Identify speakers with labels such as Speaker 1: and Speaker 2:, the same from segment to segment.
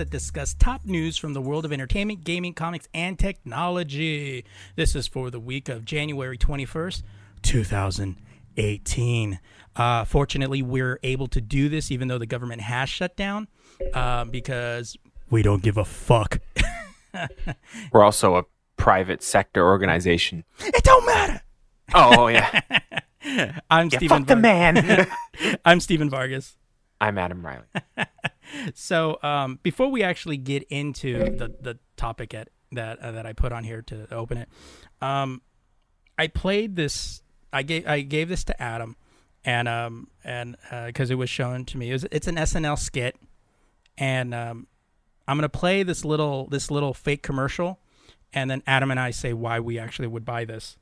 Speaker 1: That discuss top news from the world of entertainment, gaming, comics, and technology. This is for the week of January 21st, 2018. Uh, fortunately, we're able to do this even though the government has shut down uh, because we don't give a fuck.
Speaker 2: We're also a private sector organization.
Speaker 1: it don't matter.
Speaker 2: Oh, yeah.
Speaker 1: I'm
Speaker 2: yeah
Speaker 1: Stephen
Speaker 2: fuck the man.
Speaker 1: I'm Stephen Vargas.
Speaker 2: I'm Adam Riley.
Speaker 1: So um, before we actually get into the the topic at, that uh, that I put on here to open it, um, I played this. I gave I gave this to Adam, and um and because it was shown to me, it was, it's an SNL skit, and um, I'm gonna play this little this little fake commercial, and then Adam and I say why we actually would buy this.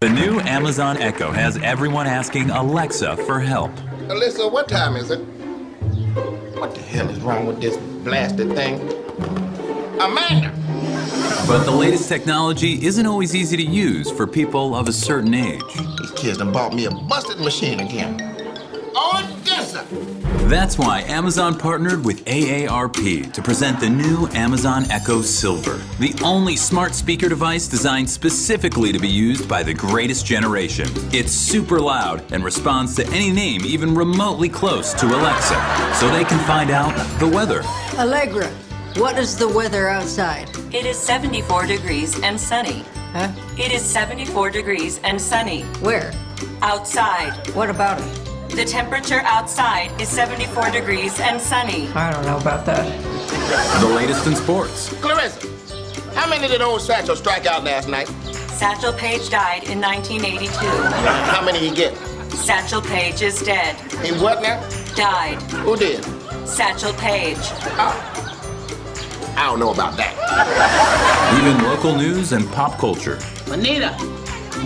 Speaker 3: The new Amazon Echo has everyone asking Alexa for help.
Speaker 4: Alyssa, what time is it? What the hell is wrong with this blasted thing? Amanda!
Speaker 3: But the latest technology isn't always easy to use for people of a certain age.
Speaker 4: These kids done bought me a busted machine again. Odessa!
Speaker 3: That's why Amazon partnered with AARP to present the new Amazon Echo Silver, the only smart speaker device designed specifically to be used by the greatest generation. It's super loud and responds to any name even remotely close to Alexa, so they can find out the weather.
Speaker 5: Allegra, what is the weather outside?
Speaker 6: It is 74 degrees and sunny.
Speaker 5: Huh?
Speaker 6: It is 74 degrees and sunny.
Speaker 5: Where?
Speaker 6: Outside.
Speaker 5: What about it?
Speaker 6: The temperature outside is 74 degrees and sunny.
Speaker 5: I don't know about that.
Speaker 3: The latest in sports.
Speaker 4: Clarissa, how many did old Satchel strike out last night?
Speaker 6: Satchel Paige died in 1982.
Speaker 4: How many he get?
Speaker 6: Satchel Paige is dead.
Speaker 4: He what now?
Speaker 6: Died.
Speaker 4: Who did?
Speaker 6: Satchel Paige. Oh.
Speaker 4: I don't know about that.
Speaker 3: Even local news and pop culture.
Speaker 7: Anita,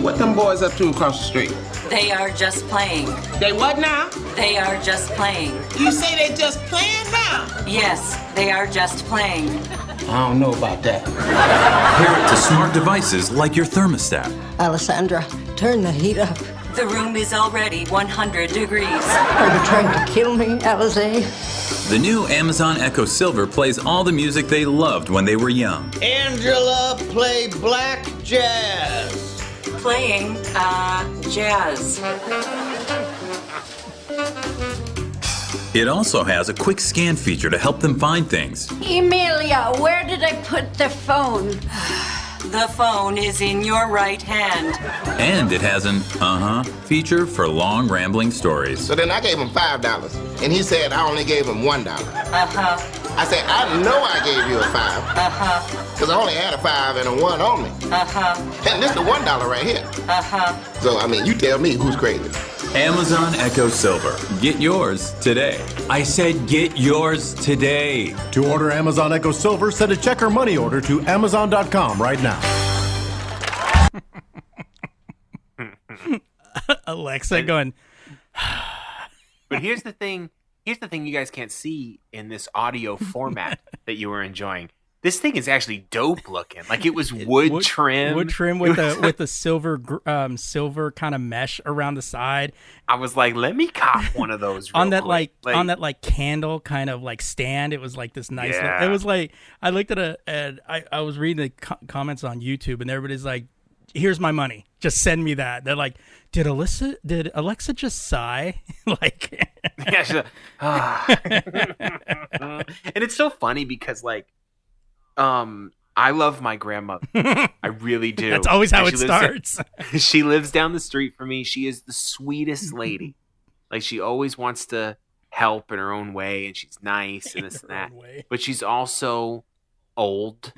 Speaker 7: what them boys up to across the street?
Speaker 6: They are just playing.
Speaker 7: They what now?
Speaker 6: They are just playing.
Speaker 7: You say they just playing now?
Speaker 6: Yes, they are just playing.
Speaker 7: I don't know about that.
Speaker 3: Pair it to smart devices like your thermostat.
Speaker 5: Alessandra, turn the heat up.
Speaker 6: The room is already 100 degrees.
Speaker 5: Are you trying to kill me, Alize?
Speaker 3: The new Amazon Echo Silver plays all the music they loved when they were young.
Speaker 7: Angela play black jazz.
Speaker 6: Playing, uh, jazz.
Speaker 3: It also has a quick scan feature to help them find things.
Speaker 5: Emilia, where did I put the phone?
Speaker 6: The phone is in your right hand.
Speaker 3: And it has an uh huh feature for long rambling stories.
Speaker 4: So then I gave him five dollars, and he said I only gave him one dollar.
Speaker 6: Uh huh.
Speaker 4: I said I know I gave you a five,
Speaker 6: Uh huh.
Speaker 4: cause I only had a five and a one on me.
Speaker 6: Uh huh.
Speaker 4: And this is the one dollar right here.
Speaker 6: Uh huh.
Speaker 4: So I mean, you tell me who's crazy.
Speaker 3: Amazon Echo Silver. Get yours today. I said get yours today.
Speaker 8: To order Amazon Echo Silver, send a check or money order to Amazon.com right now.
Speaker 1: Alexa going,
Speaker 2: But here's the thing. Here's the thing you guys can't see in this audio format that you were enjoying. This thing is actually dope looking. Like it was wood, trim.
Speaker 1: wood trim with a with a silver um silver kind of mesh around the side
Speaker 2: I was like, let me cop one of those
Speaker 1: on that
Speaker 2: quick.
Speaker 1: like, on that like candle kind of like stand. It was like this nice. look-
Speaker 2: Yeah.
Speaker 1: It was like I looked at a and I I was reading the co- comments on YouTube and everybody's like, "Here's my money. Just send me that." They're like, "Did Alyssa? Did Alexa just sigh?" like,
Speaker 2: Yeah, like, "Ah." and it's so funny because like, um, I love my grandmother. I really do.
Speaker 1: that's always how
Speaker 2: And
Speaker 1: it
Speaker 2: she
Speaker 1: starts.
Speaker 2: she lives down the street from me. She is the sweetest lady. like she always wants to help in her own way, and she's nice and this and that.
Speaker 1: way.
Speaker 2: But she's also old,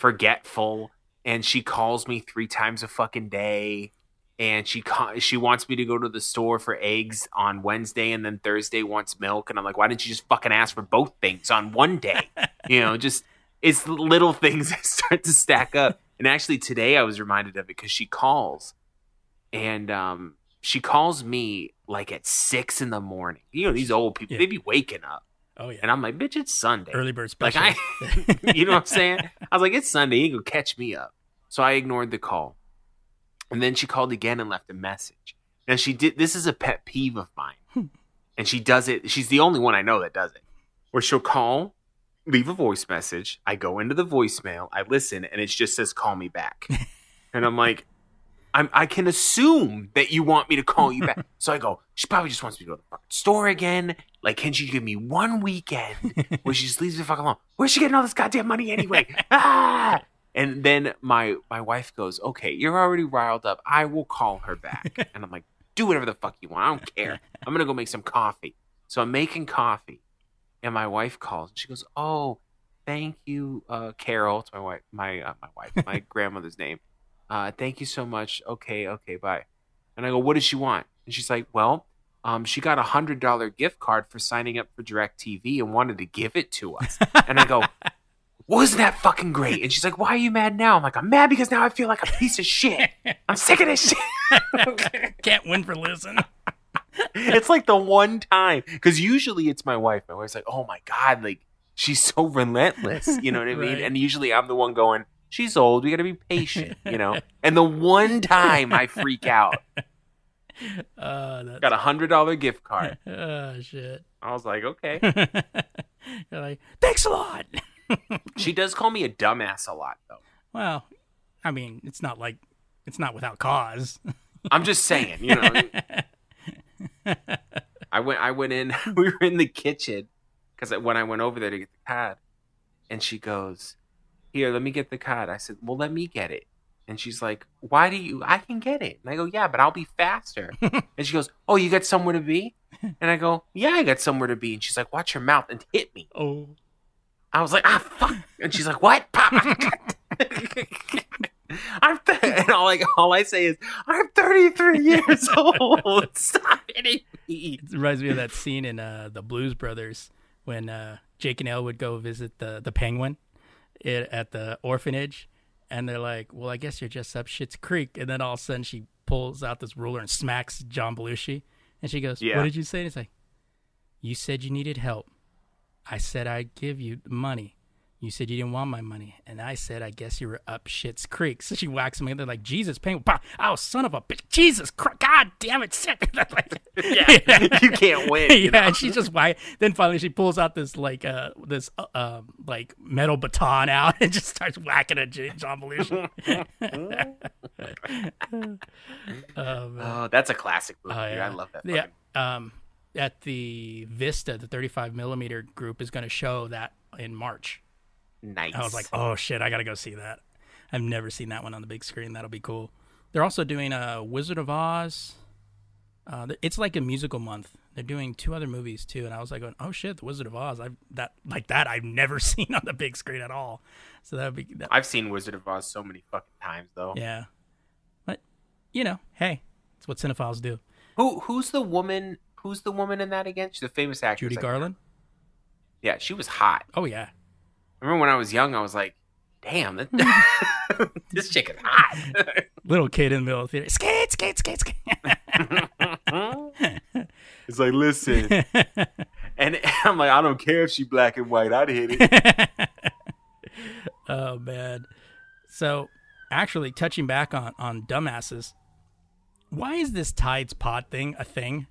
Speaker 2: forgetful, and she calls me three times a fucking day. And she ca- she wants me to go to the store for eggs on Wednesday, and then Thursday wants milk. And I'm like, why didn't you just fucking ask for both things on one day? you know, just it's little things that start to stack up. And actually, today I was reminded of it because she calls, and um, she calls me like at six in the morning. You know, these old people
Speaker 1: Yeah.
Speaker 2: they be waking up,
Speaker 1: Oh yeah,
Speaker 2: and I'm like, bitch, it's Sunday.
Speaker 1: early bird special. like.
Speaker 2: I, you know what I'm saying? I was like, it's Sunday. You can catch me up. So I ignored the call, and then she called again and left a message. Now she did. This is a pet peeve of mine, and she does it. She's the only one I know that does it. Where she'll call, leave a voice message. I go into the voicemail, I listen, and it just says "call me back," and I'm like. I'm, I can assume that you want me to call you back. So I go, she probably just wants me to go to the store again. Like, can she give me one weekend where she just leaves me the fuck alone? Where's she getting all this goddamn money anyway? ah! And then my my wife goes, okay, you're already riled up. I will call her back. And I'm like, do whatever the fuck you want. I don't care. I'm gonna go make some coffee. So I'm making coffee, and my wife calls. And she goes, oh, thank you, uh, Carol. It's my wife, my uh, my wife, my grandmother's name. Uh, thank you so much. Okay, okay, bye. And I go, what does she want? And she's like, well, um, she got a hundred dollar gift card for signing up for Direct TV and wanted to give it to us. And I go, wasn't that fucking great? And she's like, why are you mad now? I'm like, I'm mad because now I feel like a piece of shit. I'm sick of this shit.
Speaker 1: Can't win for listen.
Speaker 2: it's like the one time because usually it's my wife. My wife's like, "Oh my god, like she's so relentless," you know what I mean?
Speaker 1: Right.
Speaker 2: And usually I'm the one going, "She's old. We got to be patient," you know. And the one time I freak out,
Speaker 1: Uh,
Speaker 2: got a hundred dollar gift card.
Speaker 1: oh shit.
Speaker 2: I was like, "Okay."
Speaker 1: You're like, thanks a lot.
Speaker 2: She does call me a dumbass a lot, though.
Speaker 1: Well, I mean, it's not like it's not without cause.
Speaker 2: I'm just saying, you know. I went. I went in. We were in the kitchen because when I went over there to get the card, and she goes, "Here, let me get the card." I said, "Well, let me get it." And she's like, "Why do you? I can get it." And I go, "Yeah, but I'll be faster." and she goes, "Oh, you got somewhere to be?" And I go, "Yeah, I got somewhere to be." And she's like, "Watch your mouth and hit me."
Speaker 1: oh,
Speaker 2: I was like, "Ah, fuck!" And she's like, "What?" Pop. I'm th- and all like all I say is, "I'm 33 years old. Stop hitting me."
Speaker 1: it reminds me of that scene in uh, the Blues Brothers when uh, Jake and Elwood go visit the the penguin it, at the orphanage, and they're like, "Well, I guess you're just up Shit's Creek," and then all of a sudden she pulls out this ruler and smacks John Belushi, and she goes,
Speaker 2: Yeah.
Speaker 1: "What did you say?" And he's like, "You said you needed help. I said I'd give you the money." You said you didn't want my money, and I said I guess you were up Shit's Creek. So she whacks him, and they're like, "Jesus, pain. Oh, son of a bitch! Jesus Christ! God damn it! Shit!" Like-
Speaker 2: Yeah, you can't win. you
Speaker 1: yeah,
Speaker 2: know?
Speaker 1: and she's just why. Then finally, she pulls out this like uh this uh, um like metal baton out and just starts whacking at John Belushi. oh, man.
Speaker 2: Oh, that's a classic movie.
Speaker 1: Oh, yeah.
Speaker 2: I love that.
Speaker 1: Yeah. Um, at the Vista, the 35 millimeter group is going to show that in March.
Speaker 2: Nice.
Speaker 1: I was like, oh shit, I gotta go see that. I've never seen that one on the big screen. That'll be cool. They're also doing a uh, Wizard of Oz. Uh, it's like a musical month. They're doing two other movies too, and I was like, going, oh shit, the Wizard of Oz. I've that like that I've never seen on the big screen at all. So that'd be that,
Speaker 2: I've seen Wizard of Oz so many fucking times though.
Speaker 1: yeah. But you know, hey, it's what cinephiles do.
Speaker 2: Who who's the woman? Who's the woman in that again? She's a famous actress.
Speaker 1: Judy Garland.
Speaker 2: Yeah, she was hot.
Speaker 1: Oh yeah,
Speaker 2: remember when I was young, I was like, "Damn, that, this chick is hot."
Speaker 1: little kid in the middle of the theater. Skate, skate, skate, skate.
Speaker 2: It's like, listen, and I'm like, I don't care if she black and white. I'd hit it.
Speaker 1: oh man. So, actually, touching back on on dumbasses, why is this Tides Pod thing a thing?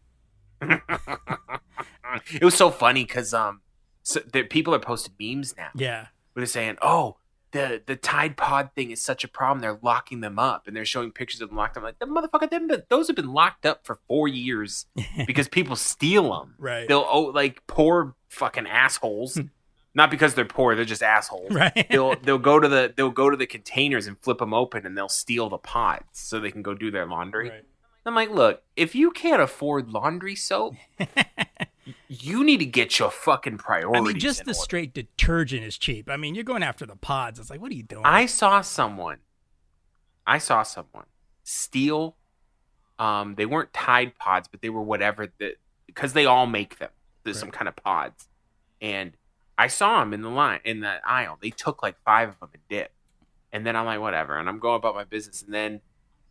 Speaker 2: it was so funny because um, so the, people are posting memes now.
Speaker 1: Yeah.
Speaker 2: They're saying, oh. The, the Tide Pod thing is such a problem. They're locking them up, and they're showing pictures of them locked up. I'm like, the motherfucker, them, those have been locked up for four years because people steal them.
Speaker 1: Right.
Speaker 2: They'll oh, like poor fucking assholes. Hmm. Not because they're poor, they're just assholes.
Speaker 1: Right.
Speaker 2: they'll they'll go to the they'll go to the containers and flip them open, and they'll steal the pods so they can go do their laundry.
Speaker 1: Right.
Speaker 2: I'm like, look, if you can't afford laundry soap, you need to get your fucking priorities.
Speaker 1: I mean, just the
Speaker 2: order.
Speaker 1: straight detergent is cheap. I mean, you're going after the pods. It's like, what are you doing?
Speaker 2: I saw someone. I saw someone steal. Um, they weren't Tide Pods, but they were whatever that because they all make them. There's some kind of pods, and I saw them in the line in the aisle. They took like five of them and dip, and then I'm like, whatever, and I'm going about my business. And then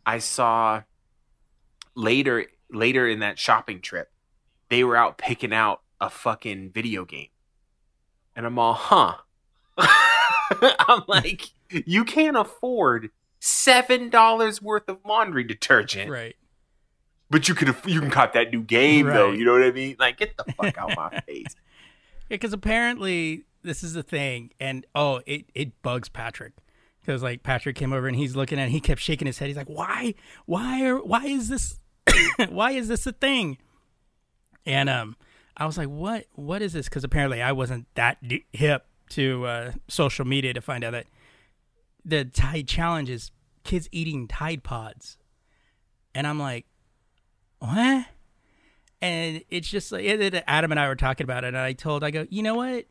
Speaker 2: I saw later later in that shopping trip, they were out picking out a fucking video game, and I'm all, huh. I'm like, you can't afford seven dollars worth of laundry detergent,
Speaker 1: right.
Speaker 2: but you can aff- you can cop that new game though. You know what I mean? Like, get the fuck out my face.
Speaker 1: Yeah, because apparently this is the thing, and oh, it it bugs Patrick because like Patrick came over and he's looking at, it, he kept shaking his head. He's like, "Why, why are, why is this, why is this a thing?" And um, I was like, "What, what is this?" Because apparently I wasn't that hip to uh, social media to find out that the Tide Challenge is kids eating Tide Pods, and I'm like, "What?" and it's just like Adam and I were talking about it, and I told I go, you know what,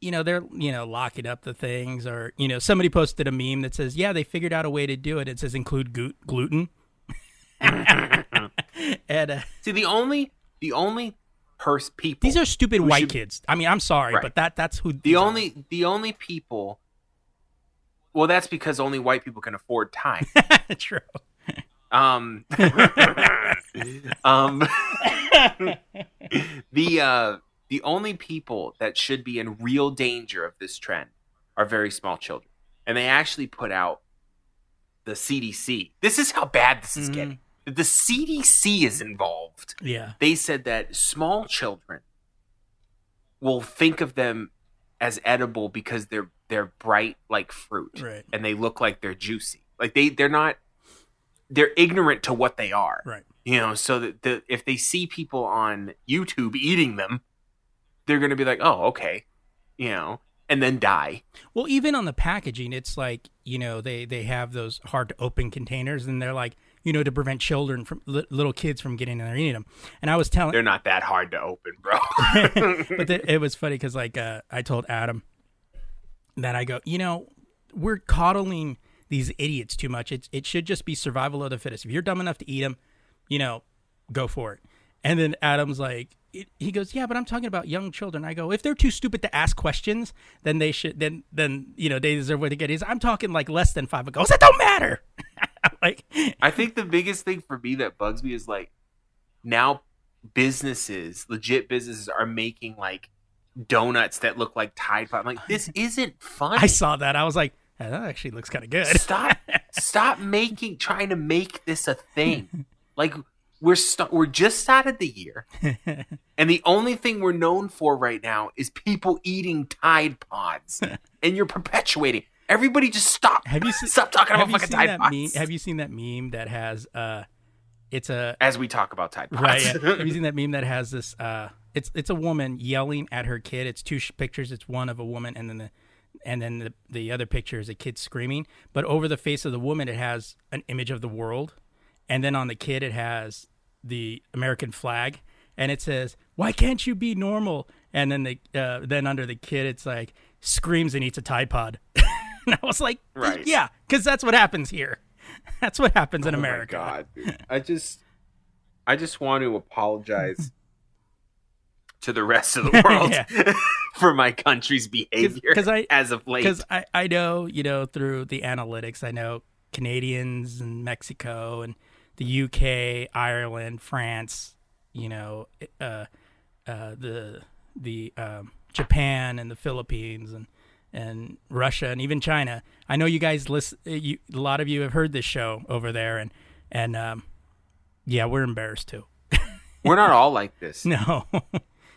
Speaker 1: you know they're you know locking up the things, or you know somebody posted a meme that says, yeah, they figured out a way to do it. It says include gluten, and uh,
Speaker 2: See, the only the only pers- people
Speaker 1: these are stupid white
Speaker 2: should-
Speaker 1: kids. I mean, I'm sorry,
Speaker 2: Right.
Speaker 1: but that that's who
Speaker 2: the only the only people. Well, that's because only white people can afford time.
Speaker 1: true.
Speaker 2: Um, um, the uh, the only people that should be in real danger of this trend are very small children, and they actually put out the CDC. This is how bad this is
Speaker 1: Mhm.
Speaker 2: getting. The CDC is involved.
Speaker 1: Yeah,
Speaker 2: They said that small children will think of them as edible because they're they're bright like fruit
Speaker 1: Right.
Speaker 2: and they look like they're juicy. Like they they're not they're ignorant to what they are.
Speaker 1: right.
Speaker 2: You know, so that the, if they see people on YouTube eating them, they're going to be like, "Oh, okay." You know, and then die.
Speaker 1: Well, even on the packaging, it's like you know they they have those hard to open containers, and they're like you know to prevent children from li- little kids from getting in there eating them. And I was telling
Speaker 2: They're not that hard to open, bro.
Speaker 1: but th- it was funny because like uh, I told Adam that I go, you know, we're coddling these idiots too much. It it should just be survival of the fittest. If you're dumb enough to eat them, you know, go for it. And then Adam's like, he goes, yeah, but I'm talking about young children. I go, if they're too stupid to ask questions, then they should, then then you know they deserve what they get. Is I'm talking like less than five. I goes, that don't matter. like,
Speaker 2: I think the biggest thing for me that bugs me is like now businesses, legit businesses, are making like donuts that look like Tide Pod. I'm like, this isn't fun.
Speaker 1: I saw that. I was like, "Yeah, that actually looks kind of good.
Speaker 2: Stop, stop making, trying to make this a thing. Like we're st- we're just started the year, and the only thing we're known for right now is people eating Tide Pods, and you're perpetuating. Everybody, just stop.
Speaker 1: Have you seen,
Speaker 2: stop talking about fucking Tide Pods?
Speaker 1: meme? Have you seen that meme that has uh, it's a
Speaker 2: As we talk about Tide Pods,
Speaker 1: right? Yeah. have you seen that meme that has this? Uh, it's it's a woman yelling at her kid. It's two sh- pictures. It's one of a woman, and then the and then the the other picture is a kid screaming. But over the face of the woman, it has an image of the world, and then on the kid, it has the American flag, and it says, "Why can't you be normal?" And then the uh, then under the kid, it's like screams and eats a Tide Pod. and I was like,
Speaker 2: Right.
Speaker 1: yeah, because that's what happens here. That's what happens in
Speaker 2: Oh my
Speaker 1: America.
Speaker 2: God, dude. I just, I just want to apologize to the rest of the world
Speaker 1: Yeah.
Speaker 2: for my country's behavior
Speaker 1: 'cause I-
Speaker 2: as of late.
Speaker 1: Because I, I know, you know, through the analytics, I know Canadians and Mexico and the UK, Ireland, France, you know, uh, uh, the the um, Japan and the Philippines and and Russia and even China. I know you guys listen. You, a lot of you have heard this show over there, and and um, yeah, we're embarrassed too.
Speaker 2: We're not all like this.
Speaker 1: No.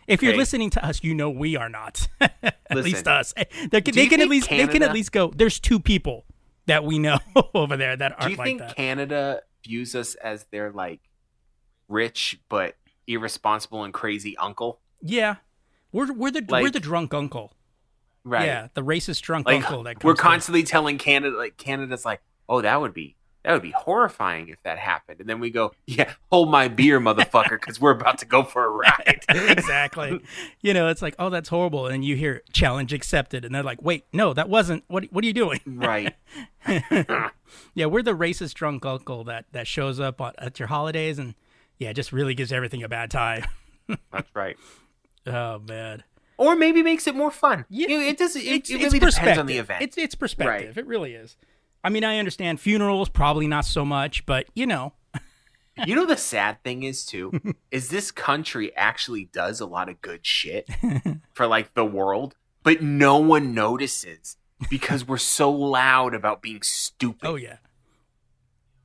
Speaker 1: If you're
Speaker 2: Okay.
Speaker 1: listening to us, you know we are not. at
Speaker 2: Listen,
Speaker 1: least us. They can, they can at
Speaker 2: think
Speaker 1: least they can at least go. There's two people that we know over there that aren't
Speaker 2: you
Speaker 1: like
Speaker 2: think
Speaker 1: that.
Speaker 2: Canada views us as their like rich but irresponsible and crazy uncle?
Speaker 1: yeah, we're we're the we're the drunk uncle.
Speaker 2: Right.
Speaker 1: Yeah, the racist drunk
Speaker 2: Like
Speaker 1: uncle that
Speaker 2: we're
Speaker 1: comes to-
Speaker 2: constantly telling Canada like Canada's like, "Oh, that would be that would be horrifying if that happened." And then we go, "Yeah, hold my beer, motherfucker, cuz we're about to go for a ride."
Speaker 1: exactly. You know, it's like, oh, that's horrible, and you hear challenge accepted, and they're like, wait, no, that wasn't. What what are you doing?
Speaker 2: right.
Speaker 1: Yeah, we're the racist drunk uncle that that shows up on, at your holidays, and yeah, just really gives everything a bad time.
Speaker 2: That's right.
Speaker 1: oh man.
Speaker 2: Or maybe makes it more fun.
Speaker 1: Yeah,
Speaker 2: You know, it does. It, it really depends on the event.
Speaker 1: It's it's perspective.
Speaker 2: Right.
Speaker 1: It really is. I mean, I understand funerals probably not so much, but you know,
Speaker 2: You know the sad thing is too is this country actually does a lot of good shit for like the world, but no one notices because we're so loud about being stupid.
Speaker 1: oh yeah,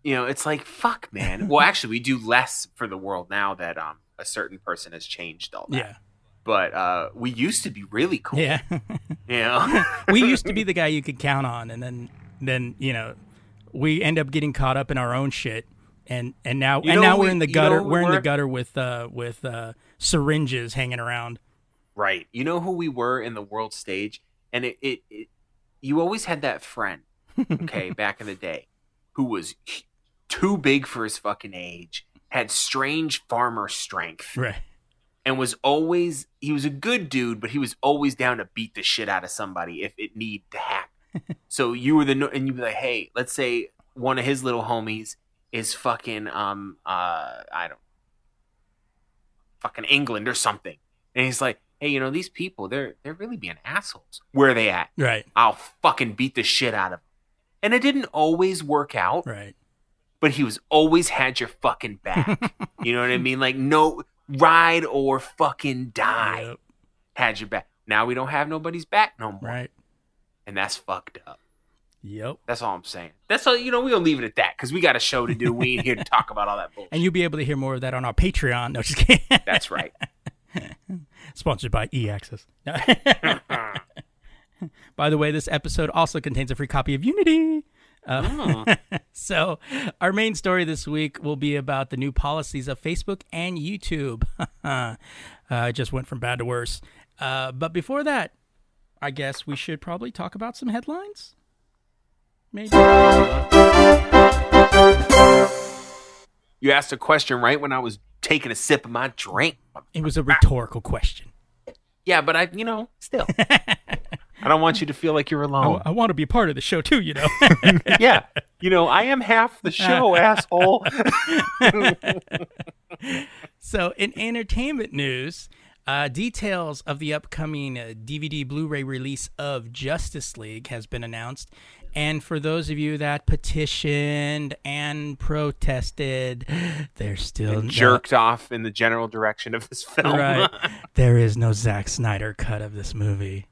Speaker 2: You know, it's like fuck, man. Well, actually, we do less for the world now that um a certain person has changed all that.
Speaker 1: yeah,
Speaker 2: But uh, we used to be really cool.
Speaker 1: yeah.
Speaker 2: You know?
Speaker 1: we used to be the guy you could count on, and then then you know, we end up getting caught up in our own shit, and and now
Speaker 2: You
Speaker 1: and now
Speaker 2: we-
Speaker 1: we're in the gutter. We're in the gutter with uh with uh syringes hanging around.
Speaker 2: Right. You know who we were in the world stage? And it, it, it you always had that friend, okay, back in the day, who was too big for his fucking age, had strange farmer strength,
Speaker 1: Right.
Speaker 2: And was always he was a good dude, but he was always down to beat the shit out of somebody if it need to happen. so you were the no- and you'd be like, hey, let's say one of his little homies is fucking um uh I don't fucking England or something. And he's like, hey, you know, these people, they're they're really being assholes. Where are they at?
Speaker 1: Right.
Speaker 2: I'll fucking beat the shit out of them. And it didn't always work out,
Speaker 1: Right.
Speaker 2: but he was always had your fucking back. you know what I mean? Like no ride or fucking die.
Speaker 1: Yep.
Speaker 2: Had your back. Now we don't have nobody's back no more.
Speaker 1: Right.
Speaker 2: And that's fucked up.
Speaker 1: Yep.
Speaker 2: That's all I'm saying. That's all you know, we're going to leave it at that because we got a show to do. We ain't here to talk about all that bullshit.
Speaker 1: And you'll be able to hear more of that on our Patreon. No, just kidding.
Speaker 2: That's right.
Speaker 1: Sponsored by eAccess. No. By the way, this episode also contains a free copy of Unity. Uh, so, our main story this week will be about the new policies of Facebook and YouTube. uh, it just went from bad to worse. Uh, but before that, I guess we should probably talk about some headlines. Maybe.
Speaker 2: You asked a question right when I was taking a sip of my drink.
Speaker 1: It was a rhetorical question.
Speaker 2: Yeah, but I, you know, still. I don't want you to feel like you're alone.
Speaker 1: I want to be part of the show too, you know.
Speaker 2: yeah. You know, I am half the show, asshole.
Speaker 1: So, in entertainment news, uh, details of the upcoming uh, DVD Blu-ray release of Justice League has been announced. And for those of you that petitioned and protested, they're still no-
Speaker 2: Jerked off in the general direction of this film.
Speaker 1: right. there is no Zack Snyder cut of this movie.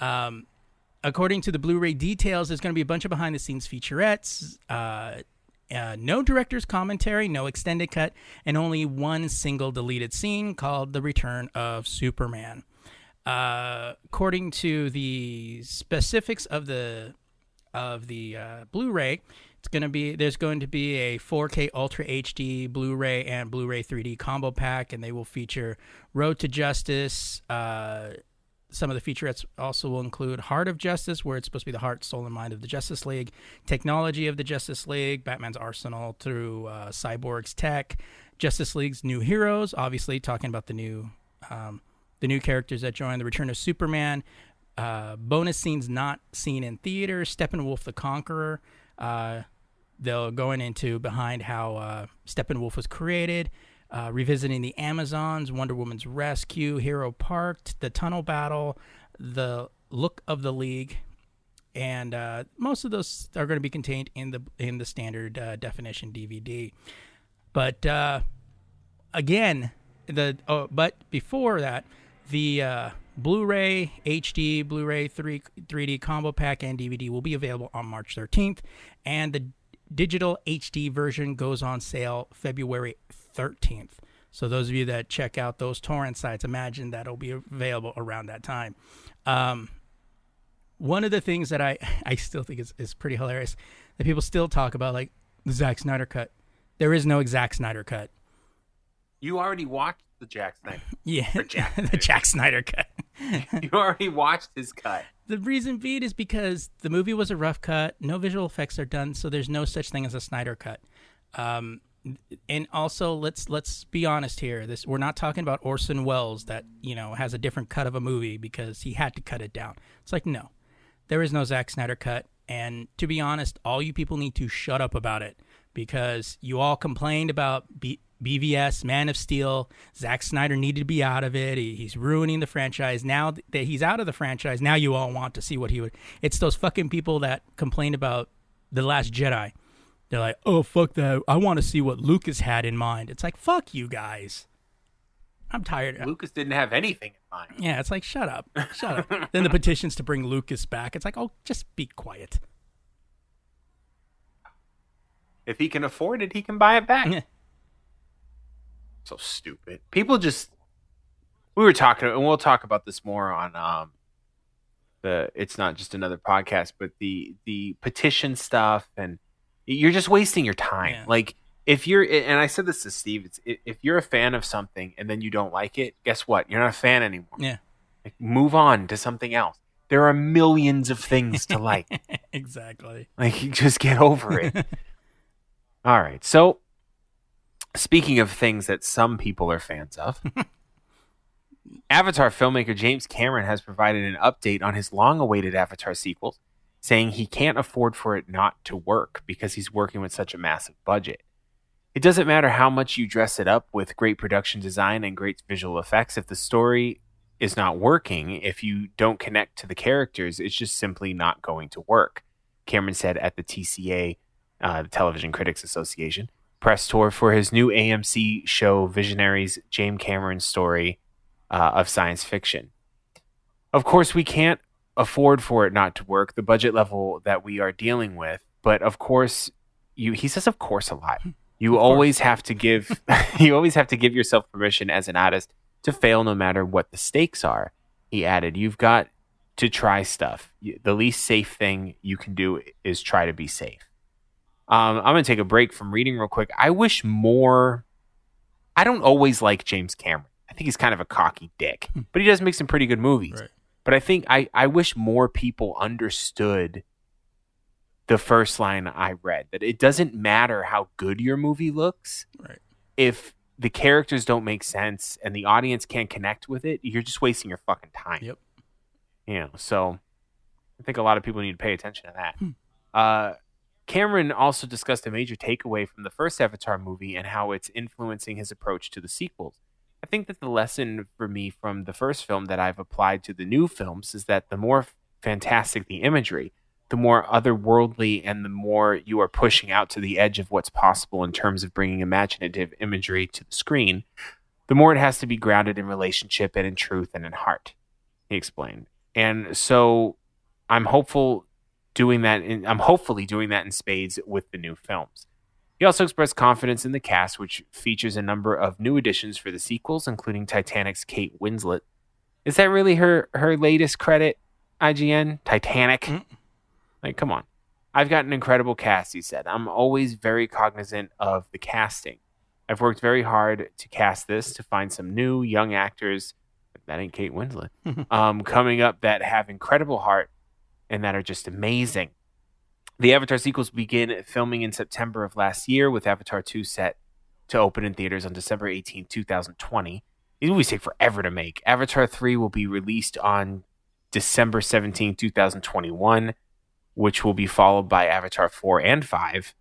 Speaker 1: Um, according to the Blu-ray details, there's going to be a bunch of behind-the-scenes featurettes. Uh, uh, no director's commentary, no extended cut, and only one single deleted scene called "The Return of Superman." Uh, according to the specifics of the of the uh, Blu-ray, it's going to be there's going to be a 4K Ultra HD Blu-ray and Blu-ray 3D combo pack, and they will feature Road to Justice. Some of the featurettes also will include Heart of Justice, where it's supposed to be the heart, soul, and mind of the Justice League, Technology of the Justice League, Batman's arsenal through uh, Cyborg's tech, Justice League's new heroes, obviously talking about the new um, the new characters that join, the Return of Superman, uh, bonus scenes not seen in theaters, Steppenwolf the Conqueror. Uh, they'll going into behind how uh, Steppenwolf was created, uh, revisiting the Amazons, Wonder Woman's rescue, Hero Parked, the tunnel battle, the look of the League, and uh, most of those are going to be contained in the in the standard uh, definition DVD. But uh, again, the oh, but before that, the uh, Blu-ray HD, Blu-ray 3 3D combo pack and DVD will be available on March 13th, and the digital HD version goes on sale February 13th. So those of you that check out those torrent sites, imagine that'll be available around that time. Um, one of the things that I, I still think is, is pretty hilarious that people still talk about, like the Zack Snyder cut. There is no Zack Snyder cut.
Speaker 2: You already watched the Jack Snyder.
Speaker 1: Yeah,
Speaker 2: Jack
Speaker 1: the Jack Snyder cut.
Speaker 2: you already watched his cut.
Speaker 1: The reason being is because the movie was a rough cut. No visual effects are done, so there's no such thing as a Snyder cut. Um, and also, let's let's be honest here. This we're not talking about Orson Welles that you know has a different cut of a movie because he had to cut it down. It's like no, there is no Zack Snyder cut. And to be honest, all you people need to shut up about it because you all complained about B- BVS, Man of Steel. Zack Snyder needed to be out of it. He, he's ruining the franchise. Now that he's out of the franchise, now you all want to see what he would. It's those fucking people that complained about The Last Jedi. They're like, oh, fuck that. I want to see what Lucas had in mind. It's like, fuck you guys. I'm tired.
Speaker 2: Lucas didn't have anything in mind.
Speaker 1: Yeah, it's like, shut up. Shut up. then the petitions to bring Lucas back. It's like, oh, just be quiet.
Speaker 2: If he can afford it, he can buy it back.
Speaker 1: Yeah.
Speaker 2: So stupid. People just we were talking and we'll talk about this more on um the it's not just another podcast, but the the petition stuff and you're just wasting your time.
Speaker 1: Yeah.
Speaker 2: Like if you're and I said this to Steve, it's if you're a fan of something and then you don't like it, guess what? You're not a fan anymore.
Speaker 1: Yeah.
Speaker 2: Like, move on to something else. There are millions of things to like.
Speaker 1: exactly.
Speaker 2: Like, you just get over it. All right. So, speaking of things that some people are fans of, Avatar filmmaker James Cameron has provided an update on his long awaited Avatar sequels, saying he can't afford for it not to work because he's working with such a massive budget. It doesn't matter how much you dress it up with great production design and great visual effects if the story is not working, if you don't connect to the characters, it's just simply not going to work. Cameron said at the TCA, uh, the Television Critics Association, press tour for his new AMC show, Visionaries James Cameron's story uh, of science fiction. Of course, we can't afford for it not to work, the budget level that we are dealing with, but of course, you he says of course a lot. You always have to give you always have to give yourself permission as an artist to fail no matter what the stakes are. He added, you've got to try stuff. The least safe thing you can do is try to be safe. Um, I'm going to take a break from reading real quick. I wish more. I don't always like James Cameron. I think he's kind of a cocky dick, but he does make some pretty good movies.
Speaker 1: Right.
Speaker 2: But I think I, I wish more people understood the first line I read that it doesn't matter how good your movie looks
Speaker 1: Right.
Speaker 2: if the characters don't make sense and the audience can't connect with it, you're just wasting your fucking time.
Speaker 1: Yep.
Speaker 2: You know, so I think a lot of people need to pay attention to that. Uh, Cameron also discussed a major takeaway from the first Avatar movie and how it's influencing his approach to the sequels. I think that the lesson for me from the first film that I've applied to the new films is that the more fantastic the imagery, the more otherworldly and the more you are pushing out to the edge of what's possible in terms of bringing imaginative imagery to the screen, the more it has to be grounded in relationship and in truth and in heart, he explained. And so I'm hopeful doing that in, I'm hopefully doing that in spades with the new films. He also expressed confidence in the cast, which features a number of new additions for the sequels, including Titanic's Kate Winslet. Is that really her her latest credit? IGN Titanic. Like, come on. I've got an incredible cast, he said. I'm always very cognizant of the casting. I've worked very hard to cast this to find some new young actors. That ain't Kate Winslet. um, coming up that have incredible heart and that are just amazing. The Avatar sequels begin filming in September of last year, with Avatar 2 set to open in theaters on December 18, 2020. These movies take forever to make. Avatar 3 will be released on December 17, 2021, which will be followed by Avatar 4 and 5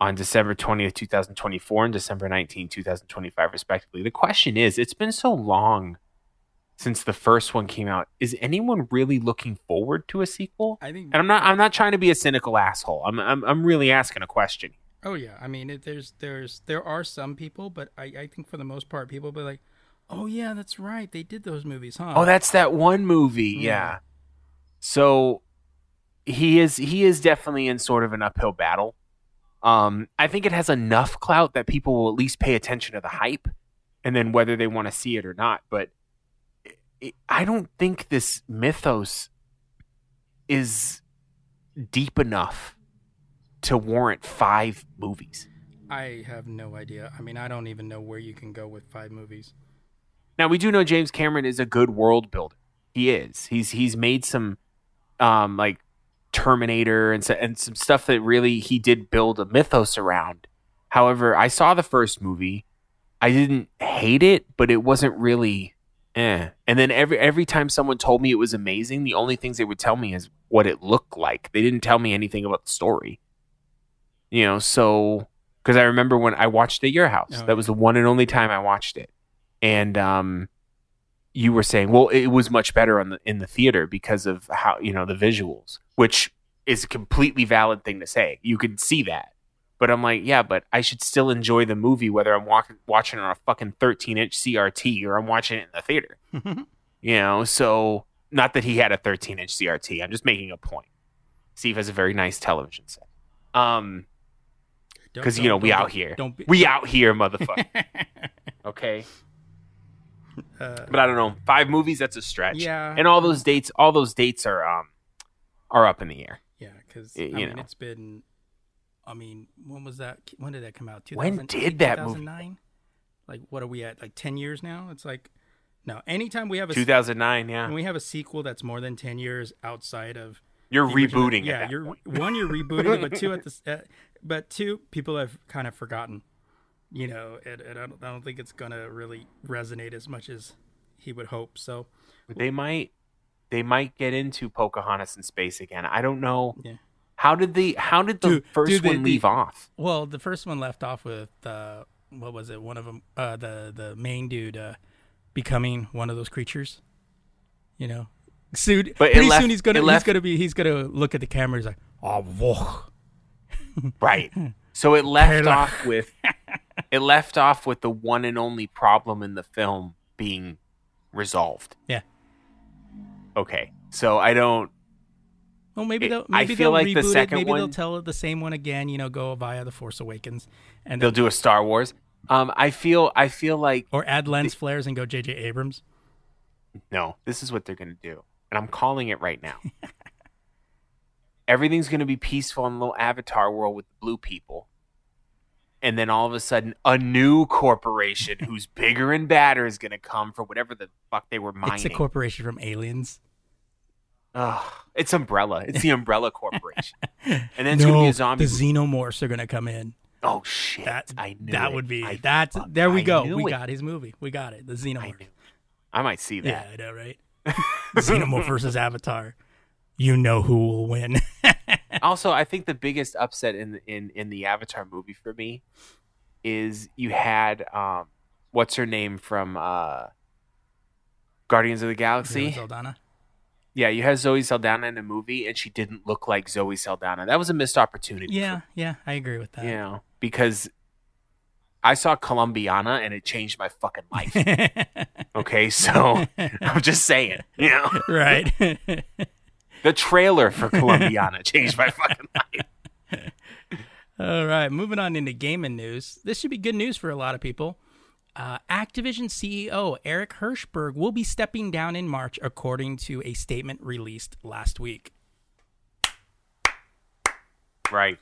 Speaker 2: on December 20th, 2024 and December 19, 2025, respectively. The question is it's been so long since the first one came out. Is anyone really looking forward to a sequel?
Speaker 1: I think.
Speaker 2: And I'm not I'm not trying to be a cynical asshole. I'm I'm, I'm really asking a question.
Speaker 1: Oh yeah, I mean, it, there's there's there are some people, but I I think for the most part, people be like, Oh yeah, that's right. They did those movies, huh?
Speaker 2: Oh, that's that one movie. Yeah. So he is he is definitely in sort of an uphill battle. Um, I think it has enough clout that people will at least pay attention to the hype, and then whether they want to see it or not. But I don't think this mythos is deep enough to warrant five movies.
Speaker 1: I have no idea. I mean, I don't even know where you can go with five movies.
Speaker 2: Now we do know James Cameron is a good world builder. He is. He's he's made some um like Terminator and so, and some stuff that really he did build a mythos around. However, I saw the first movie. I didn't hate it, but it wasn't really eh. And then every every time someone told me it was amazing, the only things they would tell me is what it looked like. They didn't tell me anything about the story. You know, so because I remember when I watched it at your house.
Speaker 1: Oh,
Speaker 2: that was the one and only time I watched it. And um you were saying, well, it was much better on the in the theater because of how you know the visuals, which is a completely valid thing to say. You could see that, but I'm like, yeah, but I should still enjoy the movie whether I'm walking, watching on a fucking 13 inch CRT or I'm watching it in the theater. you know, so not that he had a 13 inch CRT. I'm just making a point. Steve has a very nice television set. Um, because you know we out here,
Speaker 1: Don't be,
Speaker 2: we out here, motherfucker. okay.
Speaker 1: Uh,
Speaker 2: but I don't know. Five movies, that's a stretch.
Speaker 1: Yeah.
Speaker 2: And all those dates, all those dates are um are up in the air.
Speaker 1: yeah, because I
Speaker 2: you
Speaker 1: mean,
Speaker 2: know.
Speaker 1: it's been. I mean, when was that? When did that come out?
Speaker 2: When did that movie-
Speaker 1: 2009? Like, what are we at? Like ten years now? It's like, no. Anytime we have a
Speaker 2: Two thousand nine, yeah.
Speaker 1: when we have a sequel that's more than ten years outside of
Speaker 2: You're
Speaker 1: the original-
Speaker 2: rebooting.
Speaker 1: Yeah, you're
Speaker 2: point.
Speaker 1: one, you're rebooting it, but two at the uh, but two people have kind of forgotten. You know, and, and I, don't, I don't think it's gonna really resonate as much as he would hope. So
Speaker 2: They might they might get into Pocahontas in space again. I don't know.
Speaker 1: Yeah.
Speaker 2: How did the how did the
Speaker 1: Dude-
Speaker 2: first
Speaker 1: dude,
Speaker 2: one
Speaker 1: the-
Speaker 2: leave off?
Speaker 1: Well, the first one left off with uh, what was it? One of them, uh, the the main dude uh, becoming one of those creatures. You know, soon.
Speaker 2: But
Speaker 1: pretty
Speaker 2: left-
Speaker 1: soon he's gonna he's
Speaker 2: left-
Speaker 1: gonna be he's gonna look at the camera. He's like, oh, whoa.
Speaker 2: Right. So it left off with it left off with the one and only problem in the film being resolved.
Speaker 1: Yeah.
Speaker 2: Okay. So I don't
Speaker 1: Well, maybe
Speaker 2: It-
Speaker 1: they'll maybe they'll
Speaker 2: like the
Speaker 1: reboot it.
Speaker 2: second
Speaker 1: Maybe they'll tell the same one again. You know, go via the Force Awakens, and
Speaker 2: they'll do a Star Wars. Um I feel I feel like
Speaker 1: or add lens flares and go J.J. Abrams.
Speaker 2: No, this is what they're going to do. And I'm calling it right now. Everything's going to be peaceful in the little avatar world with the blue people. And then all of a sudden, a new corporation who's bigger and badder is going to come for whatever the fuck they were mining.
Speaker 1: It's a corporation from Aliens.
Speaker 2: Ugh, it's Umbrella. It's the Umbrella Corporation. And then it's going to be a zombie.
Speaker 1: the xenomorphs are gonna come in.
Speaker 2: oh, shit.
Speaker 1: That
Speaker 2: I knew
Speaker 1: that
Speaker 2: it.
Speaker 1: would be
Speaker 2: I
Speaker 1: that's there we
Speaker 2: I
Speaker 1: go. We
Speaker 2: it.
Speaker 1: got his movie. We got it. The xenomorph.
Speaker 2: knew. I might see that.
Speaker 1: Yeah, I know, right? Xenomorph versus Avatar. You know who will win.
Speaker 2: also, I think the biggest upset in the, in in the Avatar movie for me is you had um what's her name from uh Guardians of the Galaxy?
Speaker 1: Saldana.
Speaker 2: Yeah, you had Zoe Saldana in a movie and she didn't look like Zoe Saldana. That was a missed opportunity.
Speaker 1: Yeah, yeah, I agree with that.
Speaker 2: You know, because I saw Colombiana and it changed my fucking life. okay, so I'm just saying, you know,
Speaker 1: right.
Speaker 2: the trailer for Colombiana changed my fucking life.
Speaker 1: All right, moving on into gaming news. This should be good news for a lot of people. Uh, Activision CEO Eric Hirshberg will be stepping down in March, according to a statement released last week.
Speaker 2: Right.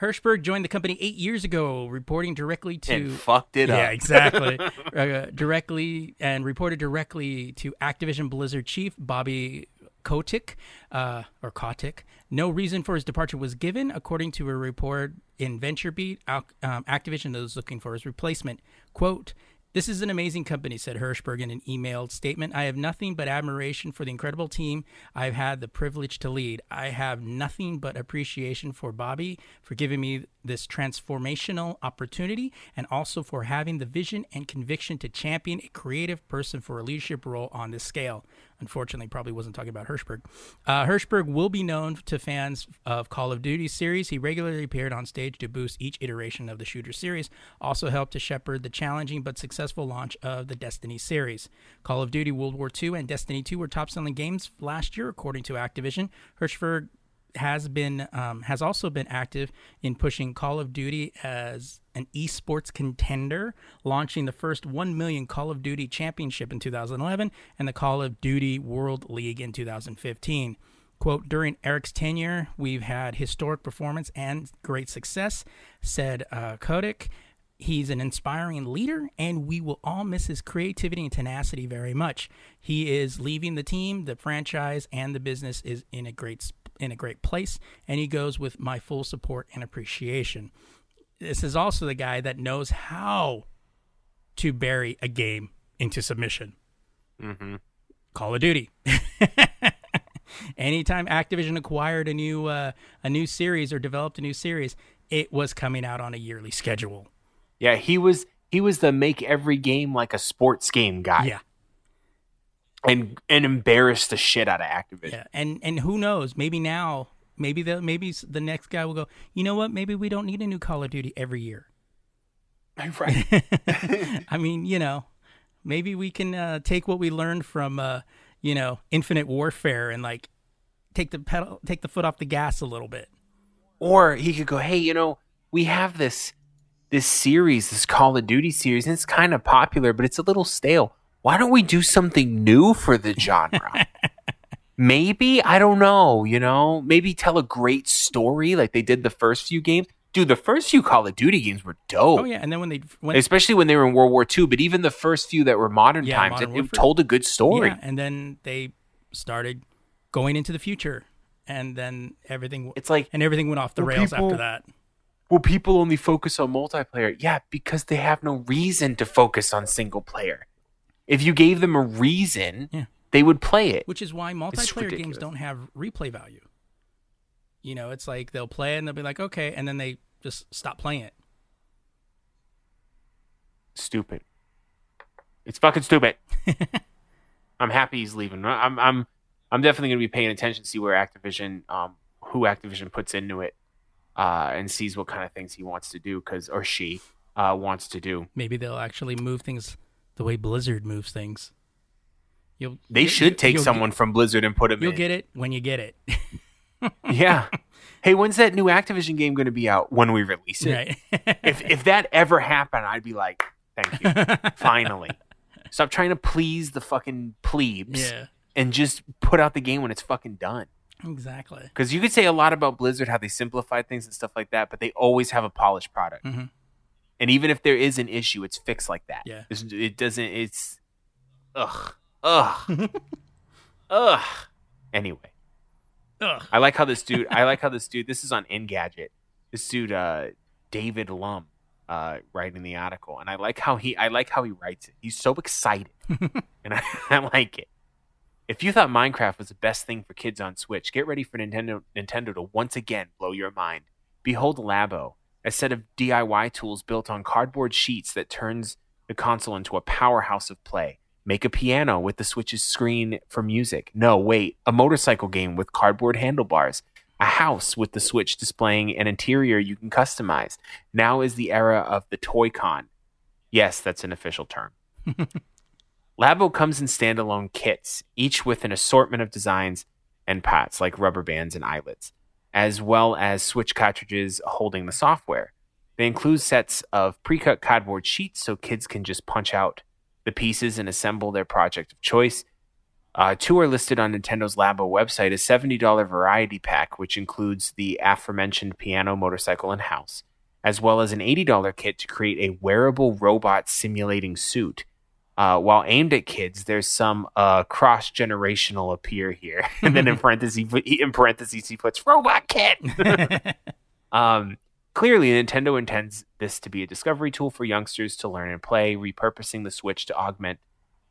Speaker 1: Hirshberg joined the company eight years ago, reporting directly to
Speaker 2: And fucked it
Speaker 1: yeah,
Speaker 2: up.
Speaker 1: Yeah, exactly. uh, directly and reported directly to Activision Blizzard chief Bobby Kotick, uh, or Kotick. No reason for his departure was given, according to a report in VentureBeat. Um, Activision is looking for his replacement. Quote. This is an amazing company, said Hirshberg in an emailed statement. I have nothing but admiration for the incredible team I've had the privilege to lead. I have nothing but appreciation for Bobby for giving me this transformational opportunity and also for having the vision and conviction to champion a creative person for a leadership role on this scale. Unfortunately, probably wasn't talking about Hirshberg. Uh, Hirshberg will be known to fans of Call of Duty series. He regularly appeared on stage to boost each iteration of the shooter series. Also helped to shepherd the challenging but successful launch of the Destiny series. Call of Duty World War II and Destiny 2 were top-selling games last year, according to Activision. Hirshberg has been um, has also been active in pushing Call of Duty as an esports contender, launching the first 1 million Call of Duty championship in 2011 and the Call of Duty World League in 2015. Quote, during Eric's tenure, we've had historic performance and great success, said uh, Kotick. He's an inspiring leader, and we will all miss his creativity and tenacity very much. He is leaving the team, the franchise, and the business is in a great in a great place, and he goes with my full support and appreciation. This is also the guy that knows how to bury a game into submission.
Speaker 2: Mm-hmm.
Speaker 1: Call of Duty. Anytime Activision acquired a new uh, a new series or developed a new series, it was coming out on a yearly schedule.
Speaker 2: Yeah, he was he was the make every game like a sports game guy.
Speaker 1: Yeah.
Speaker 2: And and embarrass the shit out of Activision.
Speaker 1: Yeah, and and who knows? Maybe now, maybe the maybe the next guy will go. You know what? Maybe we don't need a new Call of Duty every year.
Speaker 2: Right.
Speaker 1: I mean, you know, maybe we can uh, take what we learned from, uh, you know, Infinite Warfare and like take the pedal, take the foot off the gas a little bit.
Speaker 2: Or he could go, hey, you know, we have this this series, this Call of Duty series, and it's kind of popular, but it's a little stale. Why don't we do something new for the genre? maybe I don't know. You know, maybe tell a great story like they did the first few games. Dude, the first few Call of Duty games were dope.
Speaker 1: Oh yeah, and then when they when
Speaker 2: especially when they were in World War II. But even the first few that were modern
Speaker 1: Yeah,
Speaker 2: times,
Speaker 1: Modern
Speaker 2: it,
Speaker 1: Warfare.
Speaker 2: told a good story.
Speaker 1: yeah, and then they started going into the future, and then everything
Speaker 2: It's like
Speaker 1: and everything went off the
Speaker 2: well,
Speaker 1: rails
Speaker 2: people-
Speaker 1: after that.
Speaker 2: Well, people only focus on multiplayer. Yeah, because they have no reason to focus on single player. If you gave them a reason,
Speaker 1: Yeah.
Speaker 2: they would play it.
Speaker 1: Which is why multiplayer games don't have replay value. You know, it's like they'll play it and they'll be like, okay, and then they just stop playing it.
Speaker 2: Stupid. It's fucking stupid. I'm happy he's leaving. I'm I'm I'm definitely going to be paying attention to see where Activision um who Activision puts into it uh and sees what kind of things he wants to do cuz or she uh wants to do.
Speaker 1: Maybe they'll actually move things the way Blizzard moves things. You'll
Speaker 2: They
Speaker 1: you-
Speaker 2: should take
Speaker 1: you'll
Speaker 2: someone from Blizzard and put
Speaker 1: them. You'll
Speaker 2: in.
Speaker 1: get it when you get it.
Speaker 2: yeah. Hey, when's that new Activision game going to be out? When we release it?
Speaker 1: right.
Speaker 2: if if that ever happened, I'd be like, thank you. Finally. Stop trying to please the fucking plebes
Speaker 1: yeah.
Speaker 2: and just put out the game when it's fucking done.
Speaker 1: Exactly.
Speaker 2: Because you could say a lot about Blizzard, how they simplified things and stuff like that, but they always have a polished product.
Speaker 1: Mhm.
Speaker 2: And even if there is an issue, it's fixed like that.
Speaker 1: Yeah.
Speaker 2: It's- it doesn't. It's ugh, ugh, ugh. Anyway,
Speaker 1: Ugh.
Speaker 2: I like how this dude. I like how this dude. This is on Engadget. This dude, uh, David Lumb, uh, writing the article, and I like how he. I like how he writes it. He's so excited, and I, I like it. If you thought Minecraft was the best thing for kids on Switch, get ready for Nintendo Nintendo to once again blow your mind. Behold Labo, a set of DIY tools built on cardboard sheets that turns the console into a powerhouse of play. Make a piano with the Switch's screen for music. No, wait, a motorcycle game with cardboard handlebars. A house with the Switch displaying an interior you can customize. Now is the era of the Toy-Con. Yes, that's an official term. Labo comes in standalone kits, each with an assortment of designs and parts like rubber bands and eyelets, as well as Switch cartridges holding the software. They include sets of pre-cut cardboard sheets so kids can just punch out the pieces and assemble their project of choice. Uh, two are listed on Nintendo's Labo website a $70 variety pack, which includes the aforementioned piano, motorcycle, and house, as well as an $80 kit to create a wearable robot simulating suit. Uh, while aimed at kids, there's some uh, cross generational appear here, and then in parentheses, in parentheses, he puts robot kit. um, clearly, Nintendo intends this to be a discovery tool for youngsters to learn and play, repurposing the Switch to augment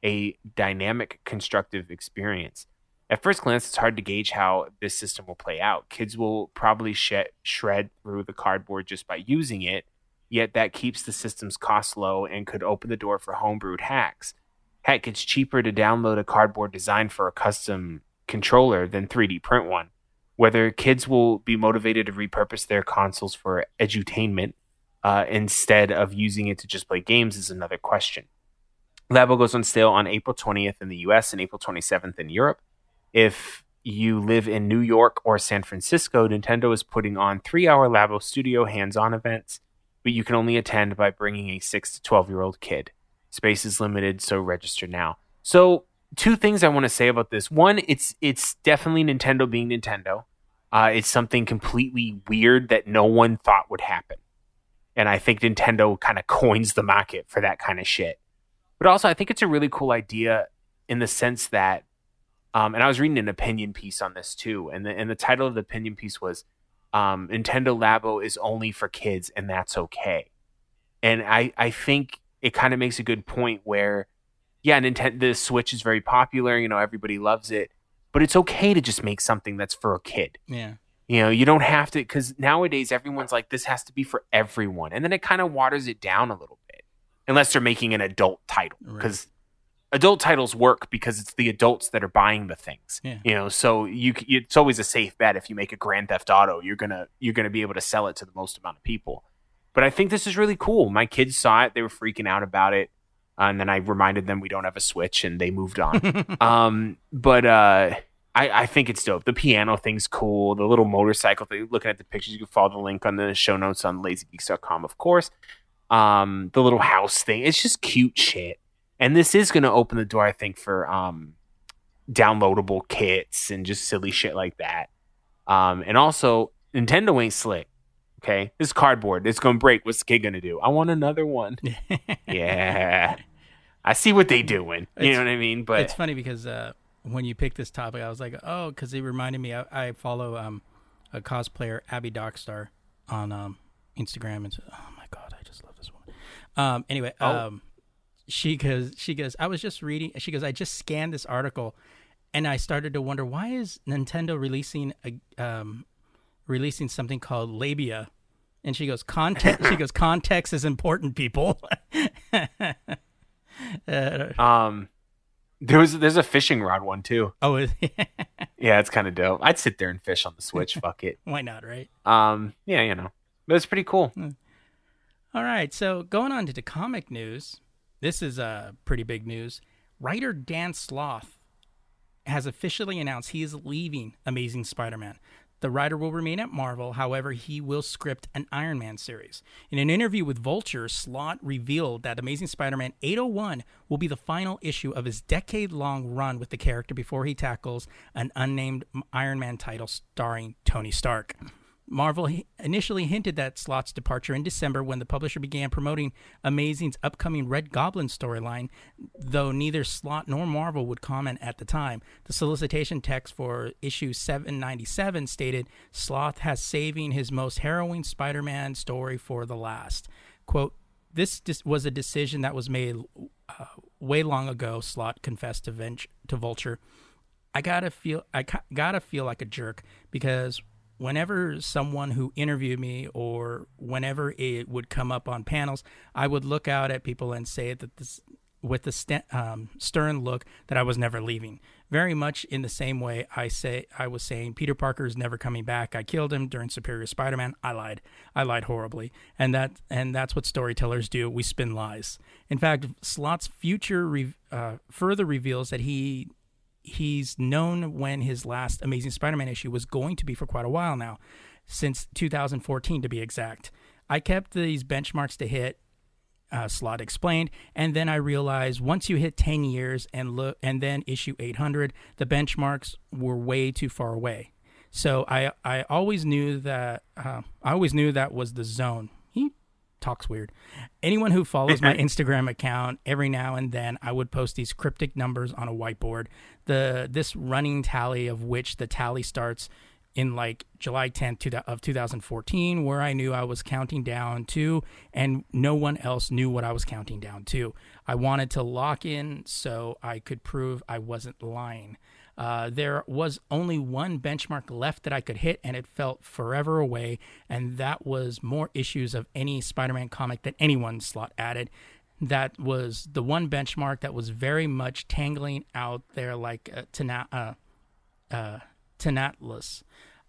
Speaker 2: a dynamic, constructive experience. At first glance, it's hard to gauge how this system will play out. Kids will probably shed, shred through the cardboard just by using it, yet that keeps the system's cost low and could open the door for homebrewed hacks. Heck, it's cheaper to download a cardboard design for a custom controller than 3D print one. Whether kids will be motivated to repurpose their consoles for edutainment uh, instead of using it to just play games is another question. Labo goes on sale on April 20th in the US and April 27th in Europe. If you live in New York or San Francisco, Nintendo is putting on three hour Labo Studio hands on events, but you can only attend by bringing a 6 to 12 year old kid. Space is limited, so register now. So, two things I want to say about this. One, it's it's definitely Nintendo being Nintendo. Uh, it's something completely weird that no one thought would happen. And I think Nintendo kind of coins the market for that kind of shit. But also, I think it's a really cool idea in the sense that um, and I was reading an opinion piece on this too, and the and the title of the opinion piece was um, "Nintendo Labo is only for kids, and that's okay." And I I think it kind of makes a good point where, yeah, Nintendo the Switch is very popular, you know, everybody loves it, but it's okay to just make something that's for a kid.
Speaker 1: Yeah.
Speaker 2: You know, you don't have to because nowadays everyone's like, this has to be for everyone, and then it kind of waters it down a little bit, unless they're making an adult title because adult titles work because it's the adults that are buying the things.
Speaker 1: Yeah.
Speaker 2: You know, so you it's always a safe bet if you make a Grand Theft Auto, you're gonna you're gonna be able to sell it to the most amount of people. But I think this is really cool. My kids saw it; they were freaking out about it, uh, and then I reminded them we don't have a Switch, and they moved on. um, but uh, I, I think it's dope. The piano thing's cool. The little motorcycle thing. Looking at the pictures, you can follow the link on the show notes on LazyGeeks.com, of course. Um, the little house thing. It's just cute shit and this is going to open the door i think for um downloadable kits and just silly shit like that. Um and also nintendo ain't slick okay? This cardboard it's going to break. What's the kid going to do? I want another one. Yeah. I see what they doing. You
Speaker 1: It's-
Speaker 2: know what i mean? But
Speaker 1: it's funny because uh, when you picked this topic, I was like, oh, because it reminded me. I, I follow um, a cosplayer, Abby Dark Star, on um, Instagram, and so, oh my god, I just love this woman. Um, anyway,
Speaker 2: Oh.
Speaker 1: um, she goes, she goes, I was just reading. She goes, I just scanned this article, and I started to wonder why is Nintendo releasing a um, releasing something called Labia. And she goes, context. she goes, context is important, people. uh,
Speaker 2: um there was there's a fishing rod one too
Speaker 1: oh,
Speaker 2: yeah it's kind of dope i'd sit there and fish on the switch fuck it
Speaker 1: why not, right?
Speaker 2: um yeah you know but it's pretty cool
Speaker 1: All right, so going on to the comic news, this is uh, pretty big news. Writer Dan Slott has officially announced he is leaving Amazing Spider Man. The writer will remain at Marvel, however, he will script an Iron Man series. In an interview with Vulture, Slott revealed that Amazing Spider Man 801 will be the final issue of his decade long run with the character before he tackles an unnamed Iron Man title starring Tony Stark. Marvel initially hinted that Slott's departure in December when the publisher began promoting Amazing's upcoming Red Goblin storyline, though neither Slott nor Marvel would comment at the time. The solicitation text for issue 797 stated Slott has saving his most harrowing Spider Man story for the last. Quote, this was a decision that was made uh, way long ago, Slott confessed to, Venture- to Vulture. I gotta feel I ca- gotta feel like a jerk because whenever someone who interviewed me or whenever it would come up on panels, I would look out at people and say that this with the st- um, stern look that I was never leaving. Very much in the same way I say I was saying Peter Parker is never coming back. I killed him during Superior Spider-Man. I lied. I lied horribly, and that and that's what storytellers do. We spin lies. In fact, Slott's future re- uh, further reveals that he he's known when his last Amazing Spider-Man issue was going to be for quite a while now, since 2014 to be exact. I kept these benchmarks to hit. Uh, Slott explained, and then I realized once you hit 10 years and look, and then issue 800, the benchmarks were way too far away. So I I always knew that uh, I always knew that was the zone. Talks weird. Anyone who follows my Instagram account, every now and then I would post these cryptic numbers on a whiteboard. The this running tally of which the tally starts in like July 10th of 2014, where I knew I was counting down to, and no one else knew what I was counting down to. I wanted to lock in so I could prove I wasn't lying. Uh, there was only one benchmark left that I could hit, and it felt forever away, and that was more issues of any Spider Man comic that anyone Slott added. that was the one benchmark that was very much tangling out there like uh, tena- uh, uh, Tenatlus.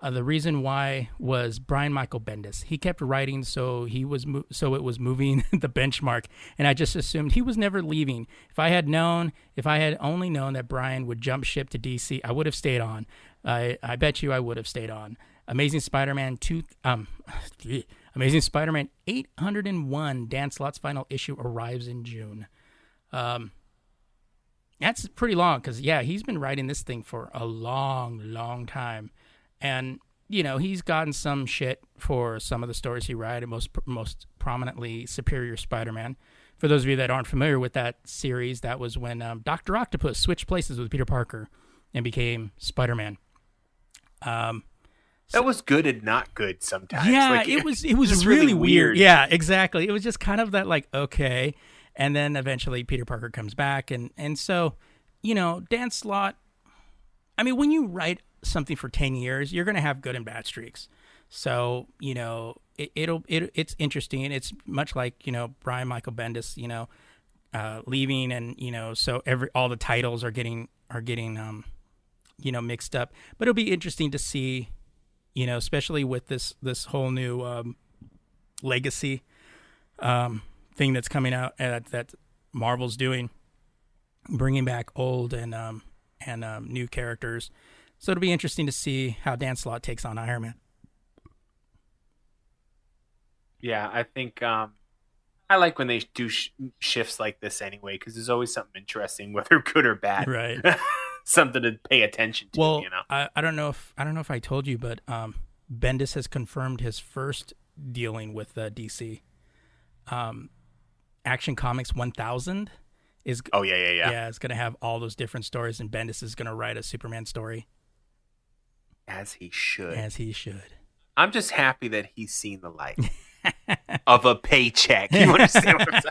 Speaker 1: Uh, the reason why was Brian Michael Bendis. He kept writing, so he was mo- so it was moving the benchmark, and I just assumed he was never leaving. If I had known, if I had only known that Brian would jump ship to DC, I would have stayed on. I I bet you I would have stayed on. Amazing Spider-Man two, um, Amazing Spider-Man 801 Dan Slott's final issue arrives in June. Um, that's pretty long because yeah, he's been writing this thing for a long, long time, and you know he's gotten some shit for some of the stories he wrote, most most prominently Superior Spider-Man. For those of you that aren't familiar with that series, that was when um, Doctor Octopus switched places with Peter Parker and became Spider-Man. Um,
Speaker 2: that was good and not good sometimes.
Speaker 1: Yeah,
Speaker 2: Like,
Speaker 1: it was it was really,
Speaker 2: really
Speaker 1: weird.
Speaker 2: weird.
Speaker 1: Yeah, exactly. It was just kind of that like okay, and then eventually Peter Parker comes back, and and so you know Dan Slott. I mean, when you write something for ten years, you're going to have good and bad streaks. So you know it, it'll it, it's interesting. It's much like you know Brian Michael Bendis, you know, uh, leaving, and you know so every all the titles are getting are getting um you know mixed up. But it'll be interesting to see you know, especially with this this whole new um, legacy um, thing that's coming out uh, that Marvel's doing, bringing back old and um, and um, new characters. So it'll be interesting to see how Dan Slott takes on Iron Man.
Speaker 2: Yeah, I think um, I like when they do sh- shifts like this anyway because there's always something interesting, whether good or bad.
Speaker 1: Right.
Speaker 2: something to pay attention to.
Speaker 1: Well,
Speaker 2: you know.
Speaker 1: I, I don't know if I don't know if I told you, but um, Bendis has confirmed his first dealing with uh, DC. Um, Action Comics 1000 is
Speaker 2: Oh yeah, yeah, yeah.
Speaker 1: yeah, it's gonna have all those different stories, and Bendis is gonna write a Superman story
Speaker 2: As he should.
Speaker 1: as he should.
Speaker 2: I'm just happy that he's seen the light of a paycheck. You understand what I'm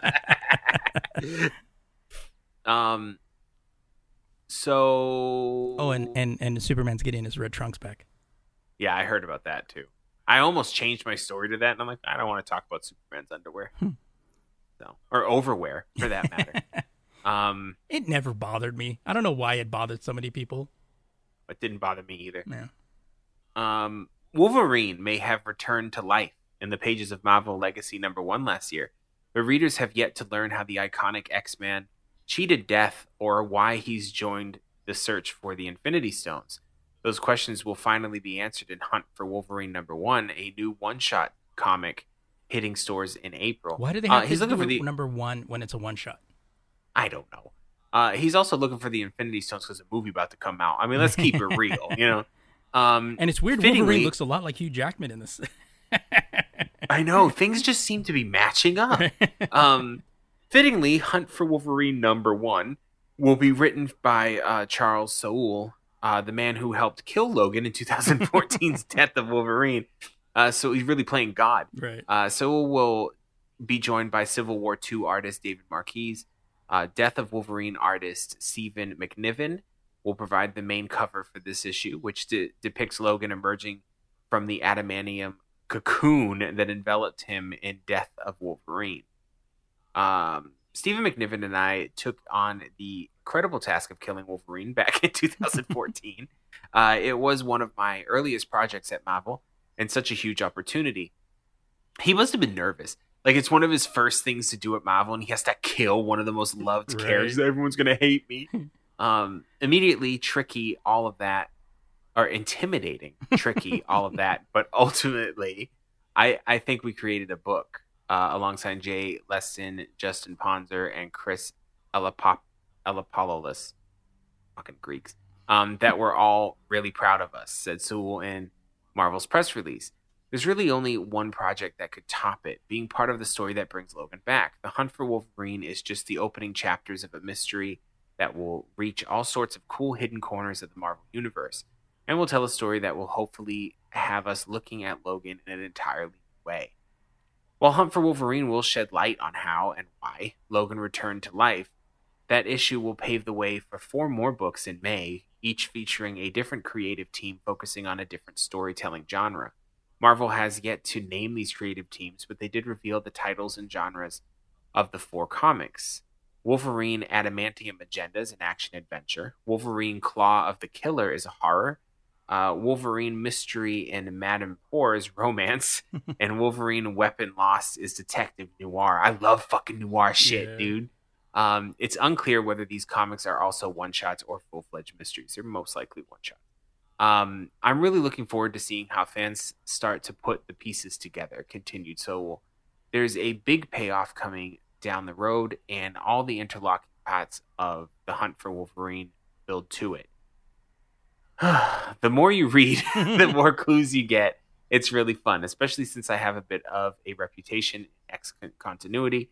Speaker 2: saying? um. So.
Speaker 1: Oh, and and and Superman's getting his red trunks back.
Speaker 2: yeah, I heard about that too. I almost changed my story to that, and I'm like, I don't want to talk about Superman's underwear,
Speaker 1: Hmm.
Speaker 2: so or overwear for that matter. um,
Speaker 1: It never bothered me. I don't know why it bothered so many people.
Speaker 2: it didn't bother me either.
Speaker 1: Yeah.
Speaker 2: Um, Wolverine may have returned to life in the pages of Marvel Legacy number one last year, but readers have yet to learn how the iconic X Man cheated death or why he's joined the search for the Infinity Stones. Those questions will finally be answered in Hunt for Wolverine number one, a new one shot comic hitting stores in April.
Speaker 1: Why do they
Speaker 2: Uh,
Speaker 1: have
Speaker 2: he's
Speaker 1: to
Speaker 2: looking
Speaker 1: do
Speaker 2: for the
Speaker 1: number one when it's a one shot?
Speaker 2: I don't know. Uh, he's also looking for the Infinity Stones because a movie about to come out. I mean, let's keep it real, you know. Um,
Speaker 1: And it's weird.
Speaker 2: fittingly-
Speaker 1: Wolverine looks a lot like Hugh Jackman in this.
Speaker 2: I know things just seem to be matching up. Um, fittingly, Hunt for Wolverine number one will be written by uh, Charles Soule, uh, the man who helped kill Logan in 2014's Death of Wolverine. Uh, so he's really playing God.
Speaker 1: right.
Speaker 2: Uh, Soule will be joined by Civil War II artist David Marquez. Uh, Death of Wolverine artist Stephen McNiven will provide the main cover for this issue, which de- depicts Logan emerging from the adamantium cocoon that enveloped him in Death of Wolverine. Um, Stephen McNiven and I took on the incredible task of killing Wolverine back in 2014. uh, it was one of my earliest projects at Marvel and such a huge opportunity. He must have been nervous. Like it's one of his first things to do at Marvel, and he has to kill one of the most loved
Speaker 1: Right.
Speaker 2: characters. Everyone's gonna hate me. um, immediately tricky, all of that, or intimidating, tricky, all of that. But ultimately, I I think we created a book uh, alongside Jay Leisten, Justin Ponsor, and Chris Elapop- Eliopoulos, fucking Greeks, um, that we're all really proud of us, said Soule in Marvel's press release. There's really only one project that could top it, being part of the story that brings Logan back. The Hunt for Wolverine is just the opening chapters of a mystery that will reach all sorts of cool hidden corners of the Marvel Universe, and will tell a story that will hopefully have us looking at Logan in an entirely new way. While Hunt for Wolverine will shed light on how and why Logan returned to life, that issue will pave the way for four more books in May, each featuring a different creative team focusing on a different storytelling genre. Marvel has yet to name these creative teams, but they did reveal the titles and genres of the four comics. Wolverine Adamantium Agenda is an action adventure. Wolverine Claw of the Killer is a horror. Uh, Wolverine Mystery and Madame Poor is romance. and Wolverine Weapon Lost is detective noir. I love fucking noir shit,
Speaker 1: Yeah.
Speaker 2: dude. Um, it's unclear whether these comics are also one shots or full fledged mysteries. They're most likely one shot. Um, I'm really looking forward to seeing how fans start to put the pieces together. Continued. So there's a big payoff coming down the road, and all the interlocking paths of the hunt for Wolverine build to it. the more you read, the more clues you get. It's really fun, especially since I have a bit of a reputation in X continuity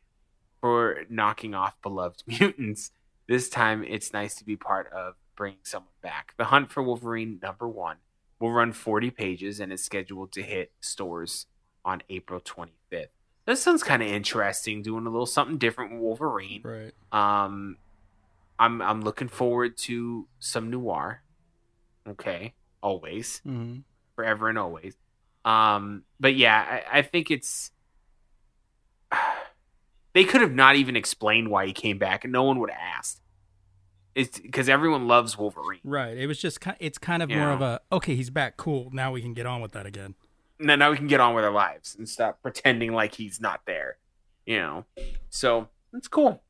Speaker 2: for knocking off beloved mutants. This time, it's nice to be part of bringing someone back. The Hunt for Wolverine number one will run 40 pages and is scheduled to hit stores on April 25th. This sounds kind of interesting, doing a little something different with Wolverine.
Speaker 1: Right.
Speaker 2: Um, I'm I'm looking forward to some noir. Okay, always,
Speaker 1: hmm
Speaker 2: forever and always. Um, but yeah, I, I think it's they could have not even explained why he came back, and no one would have asked. It's because everyone loves Wolverine.
Speaker 1: Right. It was just it's kind of more of a okay, he's back, cool. Now we can get on with that again.
Speaker 2: Now, now we can get on with our lives and stop pretending like he's not there. You know, so it's cool.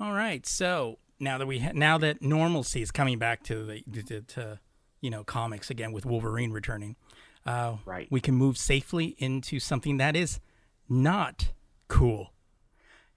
Speaker 1: All right. So now that we ha- now that normalcy is coming back to the to, to you know comics again with Wolverine returning, uh,
Speaker 2: Right.
Speaker 1: We can move safely into something that is not cool.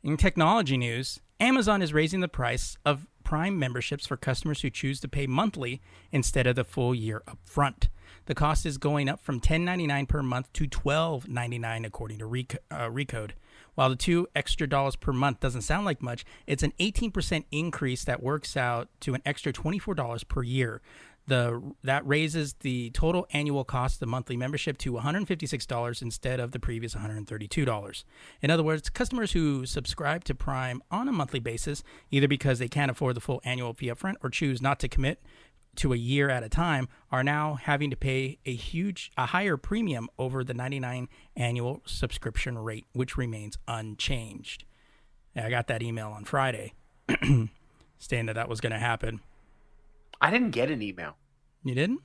Speaker 1: In technology news, Amazon is raising the price of Prime memberships for customers who choose to pay monthly instead of the full year upfront. The cost is going up from $10.99 per month to $12.99 according to Rec- uh, Recode. While the two extra dollars per month doesn't sound like much, it's an 18% increase that works out to an extra $24 per year. The that raises the total annual cost of the monthly membership to $156 instead of the previous $132. In other words, customers who subscribe to Prime on a monthly basis, either because they can't afford the full annual fee upfront or choose not to commit to a year at a time, are now having to pay a huge a higher premium over the 99 annual subscription rate, which remains unchanged. I got that email on Friday saying that that was going to happen.
Speaker 2: I didn't get an email.
Speaker 1: You didn't?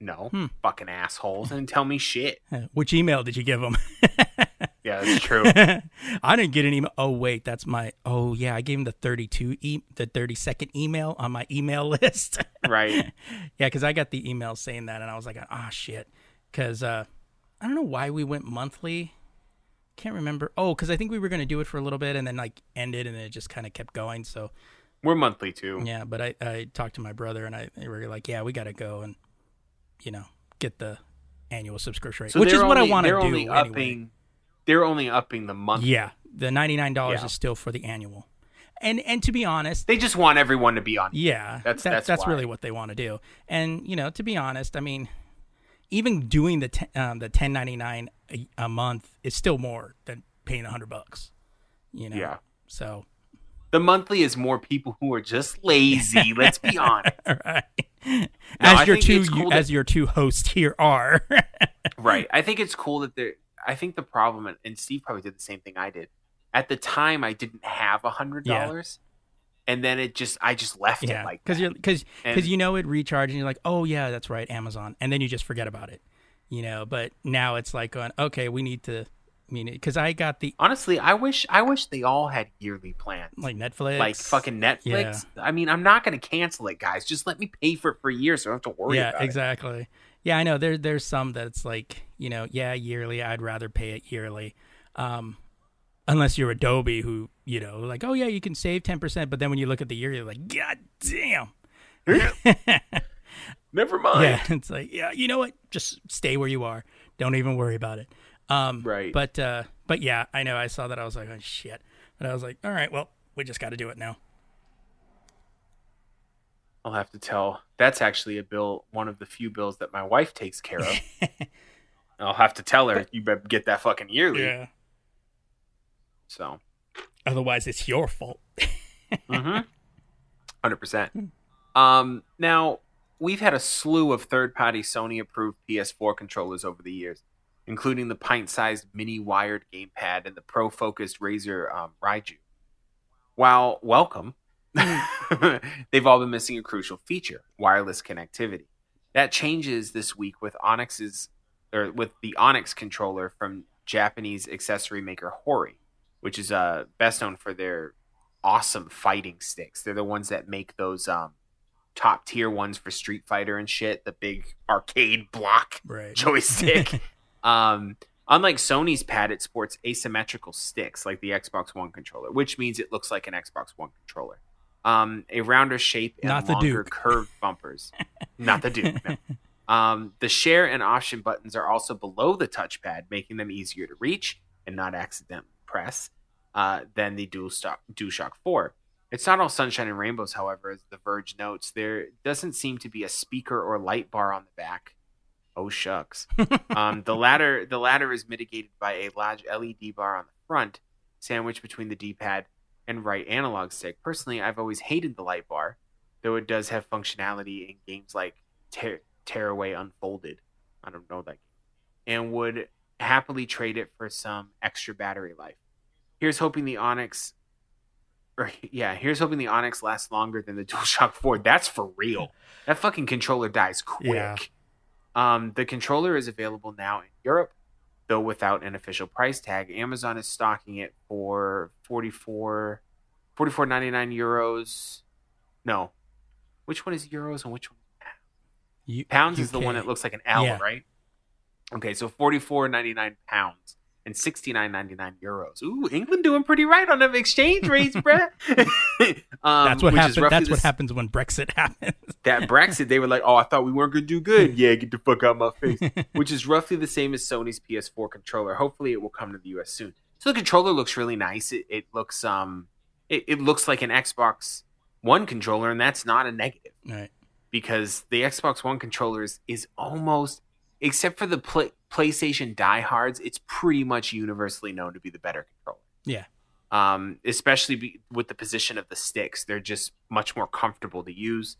Speaker 2: No,
Speaker 1: Hmm.
Speaker 2: fucking assholes, and tell me shit.
Speaker 1: Uh, Which email did you give them?
Speaker 2: Yeah, that's true.
Speaker 1: I didn't get an email. Oh wait, that's my. Oh yeah, I gave him the thirty-two e- the thirty-second email on my email list.
Speaker 2: right.
Speaker 1: yeah, because I got the email saying that, and I was like, ah, shit. Because uh, I don't know why we went monthly. Can't remember. Oh, because I think we were going to do it for a little bit and then like ended, and then it just kind of kept going. So
Speaker 2: We're monthly too.
Speaker 1: yeah, but I I talked to my brother, and I they were like, yeah, we got to go and you know get the annual subscription rate,
Speaker 2: So
Speaker 1: which is what I want to
Speaker 2: They're
Speaker 1: do.
Speaker 2: only
Speaker 1: anyway.
Speaker 2: upping. They're only upping the month.
Speaker 1: Yeah, the ninety-nine dollars
Speaker 2: Yeah.
Speaker 1: is still for the annual, and and to be honest,
Speaker 2: They just want everyone to be on.
Speaker 1: yeah,
Speaker 2: That's-
Speaker 1: that-
Speaker 2: that's
Speaker 1: that's really what they want to do. And you know, to be honest, I mean, even doing the te- um, the ten ninety-nine a, a month is still more than paying a hundred bucks. You know,
Speaker 2: Yeah.
Speaker 1: So,
Speaker 2: The monthly is more people who are just lazy. let's be honest.
Speaker 1: right.
Speaker 2: I
Speaker 1: as your two
Speaker 2: cool
Speaker 1: as
Speaker 2: that-
Speaker 1: your two hosts here are.
Speaker 2: Right. I think it's cool that they're. I think the problem, and- Steve probably did the same thing I did. At the time, I didn't have a hundred dollars, and then it just I just left
Speaker 1: yeah,
Speaker 2: it like
Speaker 1: because you're because because you know it recharges, and you're like, oh yeah, that's right, Amazon, and then you just forget about it. You know, but now it's like going, okay, we need to. I mean, because I got the
Speaker 2: Honestly, I wish I wish they all had yearly plans.
Speaker 1: like Netflix,
Speaker 2: like fucking Netflix. I mean, I'm not going to cancel it, guys. Just let me pay for it for a year, so I don't have to worry
Speaker 1: yeah,
Speaker 2: about it.
Speaker 1: exactly. Yeah, I know. There, there's some that's like, you know, yeah, yearly. I'd rather pay it yearly, um, unless you're Adobe, who, you know, like, oh yeah, you can save ten percent, but then when you look at the year, you're like, god damn.
Speaker 2: Never mind.
Speaker 1: Yeah, it's like, yeah, you know what? Just stay where you are. Don't even worry about it. Um,
Speaker 2: Right.
Speaker 1: But, uh, but yeah, I know. I saw that. I was like, oh shit. But I was like, all right, well, we just got to do it now.
Speaker 2: I'll have to tell. That's actually a bill, one of the few bills that my wife takes care of. I'll have to tell her you better get that fucking yearly. Yeah. So,
Speaker 1: Otherwise, it's your fault.
Speaker 2: mm-hmm. hundred percent. Um, now we've had a slew of third-party Sony-approved PS4 controllers over the years, including the pint-sized mini wired gamepad and the pro-focused Razer um, Raiju. While welcome, they've all been missing a crucial feature: wireless connectivity. That changes this week with Onyx's or with the Onyx controller from Japanese accessory maker Hori, which is uh, best known for their awesome fighting sticks. They're the ones that make those um, top tier ones for Street Fighter and shit, the big arcade block
Speaker 1: Right.
Speaker 2: joystick. um, unlike Sony's pad, it sports asymmetrical sticks like the Xbox One controller, which means it looks like an Xbox One controller. Um, a rounder shape and
Speaker 1: Not
Speaker 2: longer curved bumpers. Not the Duke. no. Um, the share and option buttons are also below the touchpad, making them easier to reach and not accidentally press uh, than the DualShock, DualShock 4. It's not all sunshine and rainbows, however, as The Verge notes. There doesn't seem to be a speaker or light bar on the back. Oh shucks. um, the latter the latter is mitigated by a large LED bar on the front, sandwiched between the D-pad and right analog stick. Personally, I've always hated the light bar, though it does have functionality in games like Tear- Tearaway Unfolded. I don't know that game. And would happily trade it for some extra battery life. Here's hoping the Onyx or yeah, here's hoping the Onyx lasts longer than the DualShock 4. That's for real. That fucking controller dies quick.
Speaker 1: Yeah.
Speaker 2: Um, the controller is available now in Europe, though without an official price tag. Amazon is stocking it for 44 44.99 euros. No. Which one is euros and which one?
Speaker 1: U-
Speaker 2: Pounds is the one that looks like an L,
Speaker 1: Yeah.
Speaker 2: right? Okay, so 44.99 pounds and 69.99 euros. Ooh, England doing pretty right on them exchange rates, bruh. um,
Speaker 1: That's what happens. That's
Speaker 2: the
Speaker 1: what happens when Brexit happens.
Speaker 2: that Brexit, they were like, "Oh, I thought we weren't gonna do good." Yeah, get the fuck out of my face. Which is roughly the same as Sony's PS4 controller. Hopefully, it will come to the US soon. So the controller looks really nice. It, it looks um, it, it looks like an Xbox One controller, and that's not a negative
Speaker 1: right.
Speaker 2: because the Xbox One controller is, is almost, except for the play, PlayStation diehards, it's pretty much universally known to be the better controller
Speaker 1: Yeah.
Speaker 2: um, especially be, with the position of the sticks. They're just much more comfortable to use.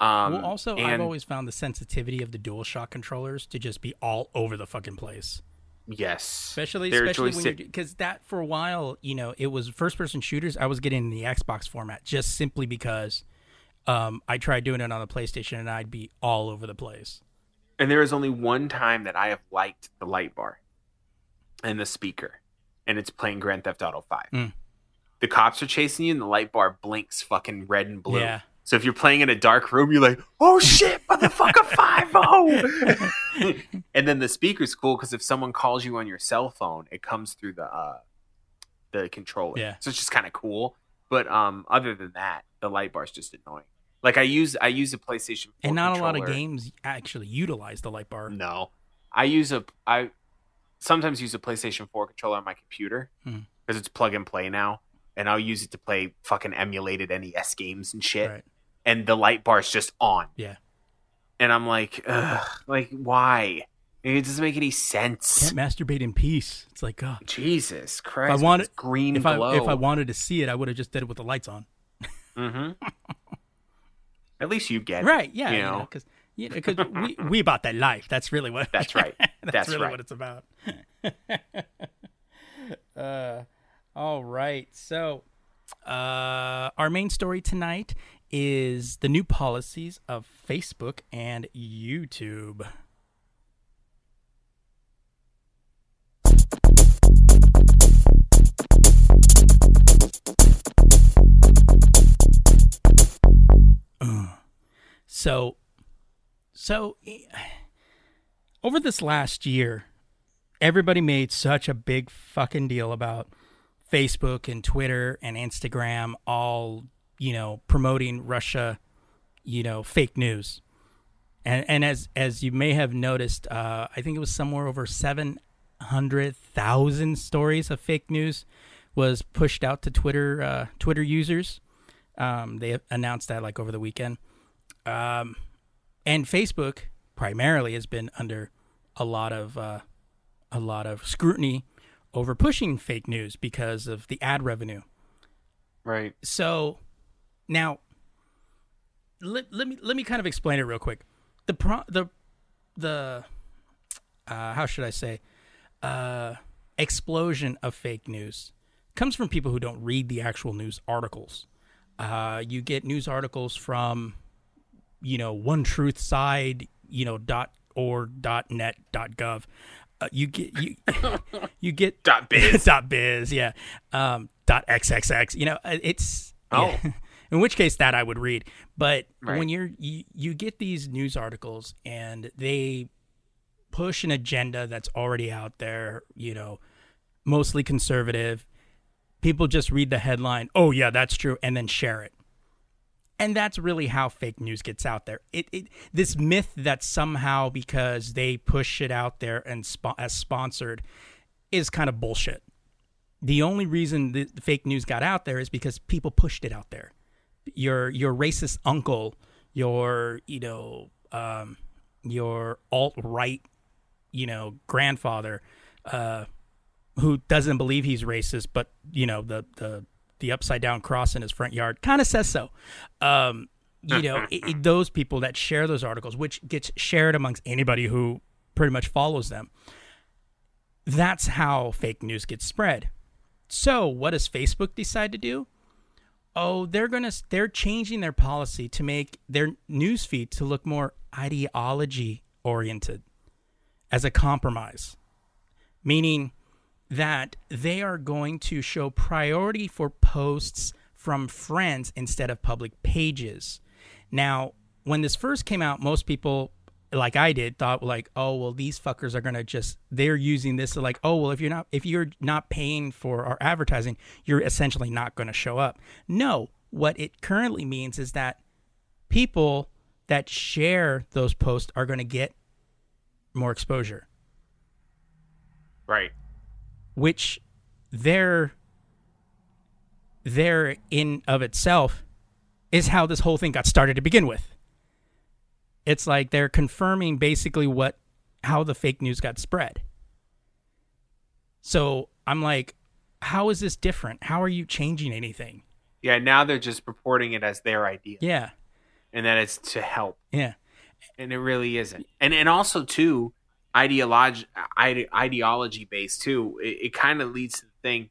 Speaker 2: Um,
Speaker 1: well, also, I've always found the sensitivity of the DualShock controllers to just be all over the fucking place.
Speaker 2: yes,
Speaker 1: Especially,
Speaker 2: Their
Speaker 1: especially when
Speaker 2: joystick-
Speaker 1: because that for a while, you know, it was first-person shooters. I was getting in the Xbox format just simply because um, I tried doing it on the PlayStation and I'd be all over the place.
Speaker 2: And there is only one time that I have liked the light bar and the speaker, and it's playing Grand Theft Auto Five.
Speaker 1: Mm.
Speaker 2: The cops are chasing you, and the light bar blinks fucking red and blue.
Speaker 1: Yeah.
Speaker 2: So if you're playing in a dark room, you're like, "Oh shit, motherfucker, five oh!" and then the speaker's cool because if someone calls you on your cell phone, it comes through the uh, the controller.
Speaker 1: Yeah.
Speaker 2: So it's just kind of cool. But um, other than that, the light bar's just annoying. Like I use I use a PlayStation 4
Speaker 1: And not a lot of games actually utilize the light bar.
Speaker 2: No, I use a I sometimes use a PlayStation 4 controller on my computer
Speaker 1: Hmm.
Speaker 2: because it's plug and play now, and I'll use it to play fucking emulated NES games and shit.
Speaker 1: Right.
Speaker 2: And the light bar's just on,
Speaker 1: Yeah.
Speaker 2: and I'm like, Ugh, like why? It doesn't make any sense.
Speaker 1: Can't masturbate in peace. It's like, oh,
Speaker 2: Jesus
Speaker 1: if
Speaker 2: Christ!
Speaker 1: I
Speaker 2: with
Speaker 1: wanted
Speaker 2: green
Speaker 1: if
Speaker 2: glow.
Speaker 1: I if I wanted to see it, I would have just did it with the lights on.
Speaker 2: hmm At least you get it,
Speaker 1: Right? Yeah.
Speaker 2: You
Speaker 1: You
Speaker 2: know,
Speaker 1: know, because you know, because we we about that life. That's really what.
Speaker 2: That's right.
Speaker 1: that's,
Speaker 2: That's
Speaker 1: really
Speaker 2: right.
Speaker 1: what it's about. uh, all right. So, uh, our main story tonight is the new policies of Facebook and YouTube. So, so over this last year, everybody made such a big fucking deal about Facebook and Twitter and Instagram all, you know, promoting Russia, you know, fake news. And and as as you may have noticed, uh, I think it was somewhere over seven hundred thousand stories of fake news was pushed out to Twitter uh, Twitter users. Um, they announced that like over the weekend. Um, and Facebook primarily has been under a lot of uh, a lot of scrutiny over pushing fake news because of the ad revenue.
Speaker 2: right?
Speaker 1: So now let, let me let me kind of explain it real quick. The pro, the the uh, how should I say uh, explosion of fake news comes from people who don't read the actual news articles. Uh, you get news articles from, you know, one truth side, you know, dot or dot net dot gov. Uh, you get you you get
Speaker 2: Dot biz.
Speaker 1: dot biz yeah um dot xxx you know uh, it's
Speaker 2: Oh.
Speaker 1: yeah. in which case that i would read but
Speaker 2: Right.
Speaker 1: when you're you, you get these news articles and they push an agenda that's already out there you know mostly conservative people just read the headline oh yeah that's true and then share it and that's really how fake news gets out there. It, it this myth that somehow because they push it out there and spo- as sponsored is kind of bullshit. The only reason the, the fake news got out there is because people pushed it out there. Your your racist uncle, your you know um, your alt right, you know grandfather, uh, who doesn't believe he's racist, but you know the the the upside down cross in his front yard kind of says so. Um, you know it, it- those people that share those articles, which gets shared amongst anybody who pretty much follows them. That's how fake news gets spread. So what does Facebook decide to do? Oh, they're gonna they're changing their policy to make their news feed to look more ideology oriented as a compromise meaning that they are going to show priority for posts from friends instead of public pages. Now, when this first came out, most people like I did thought like, "Oh, well these fuckers are going to just they're using this to like, oh, well if you're not if you're not paying for our advertising, you're essentially not going to show up." No, what it currently means is that people that share those posts are going to get more exposure
Speaker 2: Right.
Speaker 1: Which there there in of itself is how this whole thing got started to begin with. It's like they're confirming basically what how the fake news got spread. So i'm like how is this different? How are you changing anything?
Speaker 2: Yeah. Now they're just purporting it as their idea,
Speaker 1: yeah.
Speaker 2: And that it's to help,
Speaker 1: yeah.
Speaker 2: And it really isn't. And and also too, ideology ide- ideology based too. It, it kind of leads to the thing.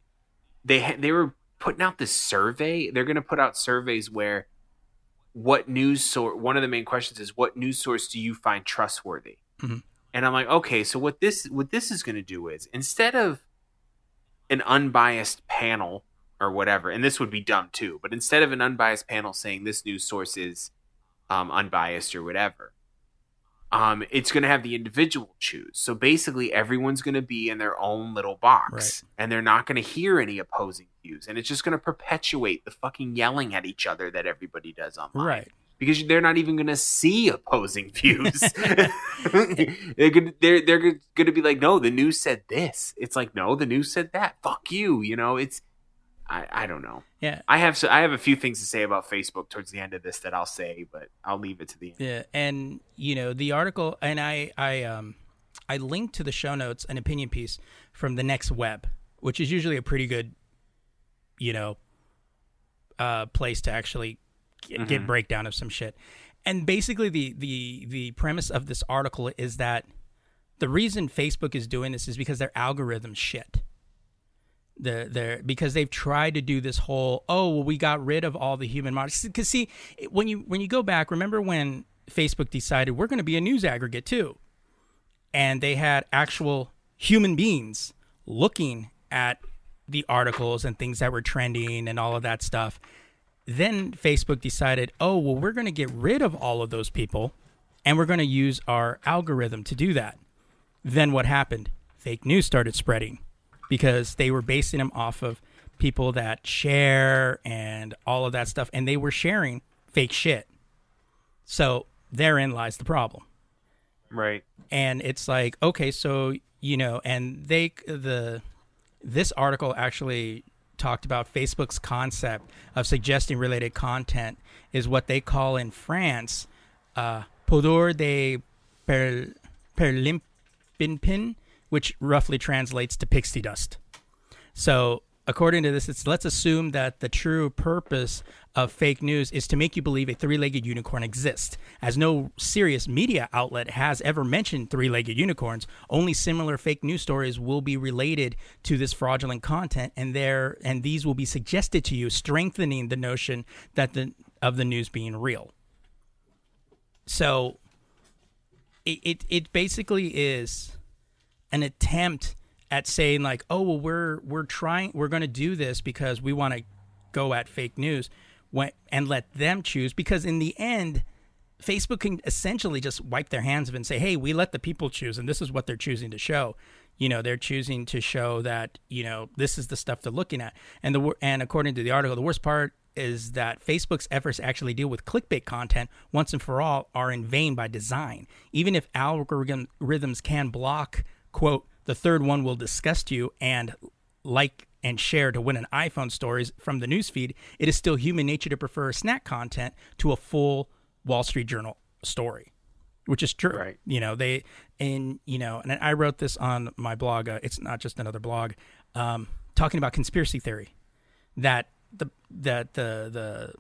Speaker 2: They ha- they were putting out this survey. They're going to put out surveys where what news source. One of the main questions is what news source do you find trustworthy?
Speaker 1: Mhm.
Speaker 2: And I'm like, okay, so what this what this is going to do is instead of an unbiased panel or whatever, and this would be dumb too, but instead of an unbiased panel saying this news source is um, unbiased or whatever, um, it's going to have the individual choose. So basically, everyone's going to be in their own little box, and they're not going to hear any opposing views, and it's just going to perpetuate the fucking yelling at each other that everybody does online
Speaker 1: right
Speaker 2: because they're not even going to see opposing views. they're gonna they're they're going to be like, no, the news said this. It's like, no, the news said that. Fuck you. You know, it's I I don't know.
Speaker 1: yeah
Speaker 2: I have so I have a few things to say about Facebook towards the end of this that I'll say, but I'll leave it to the end.
Speaker 1: Yeah, and you know the article, and I I um I linked to the show notes an opinion piece from the Next Web, which is usually a pretty good, you know, uh, place to actually get, get breakdown of some shit. And basically, the the the premise of this article is that the reason Facebook is doing this is because their algorithms shit. The the because they've tried to do this whole oh well we got rid of all the human models because see when you when you go back remember when Facebook decided we're going to be a news aggregate too and they had actual human beings looking at the articles and things that were trending and all of that stuff then Facebook decided, oh, well, we're going to get rid of all of those people and we're going to use our algorithm to do that. Then what happened? Fake news started spreading because they were basing them off of people that share and all of that stuff. And they were sharing fake shit. So therein lies the problem
Speaker 2: Right.
Speaker 1: and it's like okay so you know and they the this article actually talked about facebook's concept of suggesting related content is what they call in france uh, poudre de per, perlimpinpin which roughly translates to pixie dust so according to this, it's let's assume that the true purpose of fake news is to make you believe a three-legged unicorn exists. As no serious media outlet has ever mentioned three-legged unicorns, only similar fake news stories will be related to this fraudulent content, and there and these will be suggested to you, strengthening the notion that the of the news being real. So, it it, it basically is an attempt at saying like, oh well, we're we're trying, we're going to do this because we want to go at fake news, when, and let them choose. Because in the end, Facebook can essentially just wipe their hands of it and say, hey, we let the people choose, and this is what they're choosing to show. You know, they're choosing to show that you know this is the stuff they're looking at, and the and according to the article, the worst part is that Facebook's efforts to actually deal with clickbait content once and for all are in vain by design. Even if algorithms can block, quote, the third one will disgust you and like and share to win an iPhone stories from the newsfeed, it is still human nature to prefer snack content to a full Wall Street Journal story, which is true.
Speaker 2: Right.
Speaker 1: You know, they, and, you know, and I wrote this on my blog. Uh, it's not just another blog, um, talking about conspiracy theory that the, that the, the,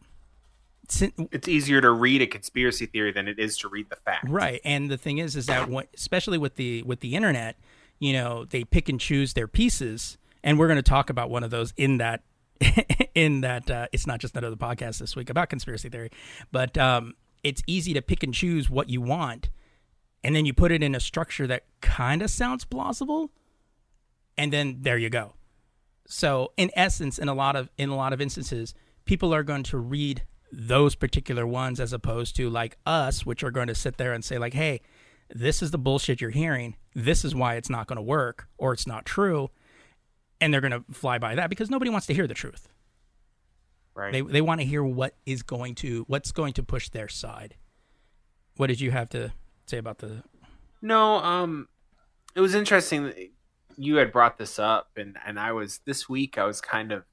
Speaker 2: it's easier to read a conspiracy theory than it is to read the facts.
Speaker 1: Right. And the thing is, is that especially with the, with the internet, you know they pick and choose their pieces and we're going to talk about one of those in that in that uh, it's not just another podcast this week about conspiracy theory but um, it's easy to pick and choose what you want and then you put it in a structure that kind of sounds plausible and then there you go. So in essence in a lot of in a lot of instances people are going to read those particular ones as opposed to like us which are going to sit there and say like hey this is the bullshit you're hearing. This is why it's not going to work or it's not true. And they're going to fly by that because nobody wants to hear the truth.
Speaker 2: Right.
Speaker 1: They they want to hear what is going to what's going to push their side. What did you have to say about the
Speaker 2: No, um it was interesting that you had brought this up and and I was this week I was kind of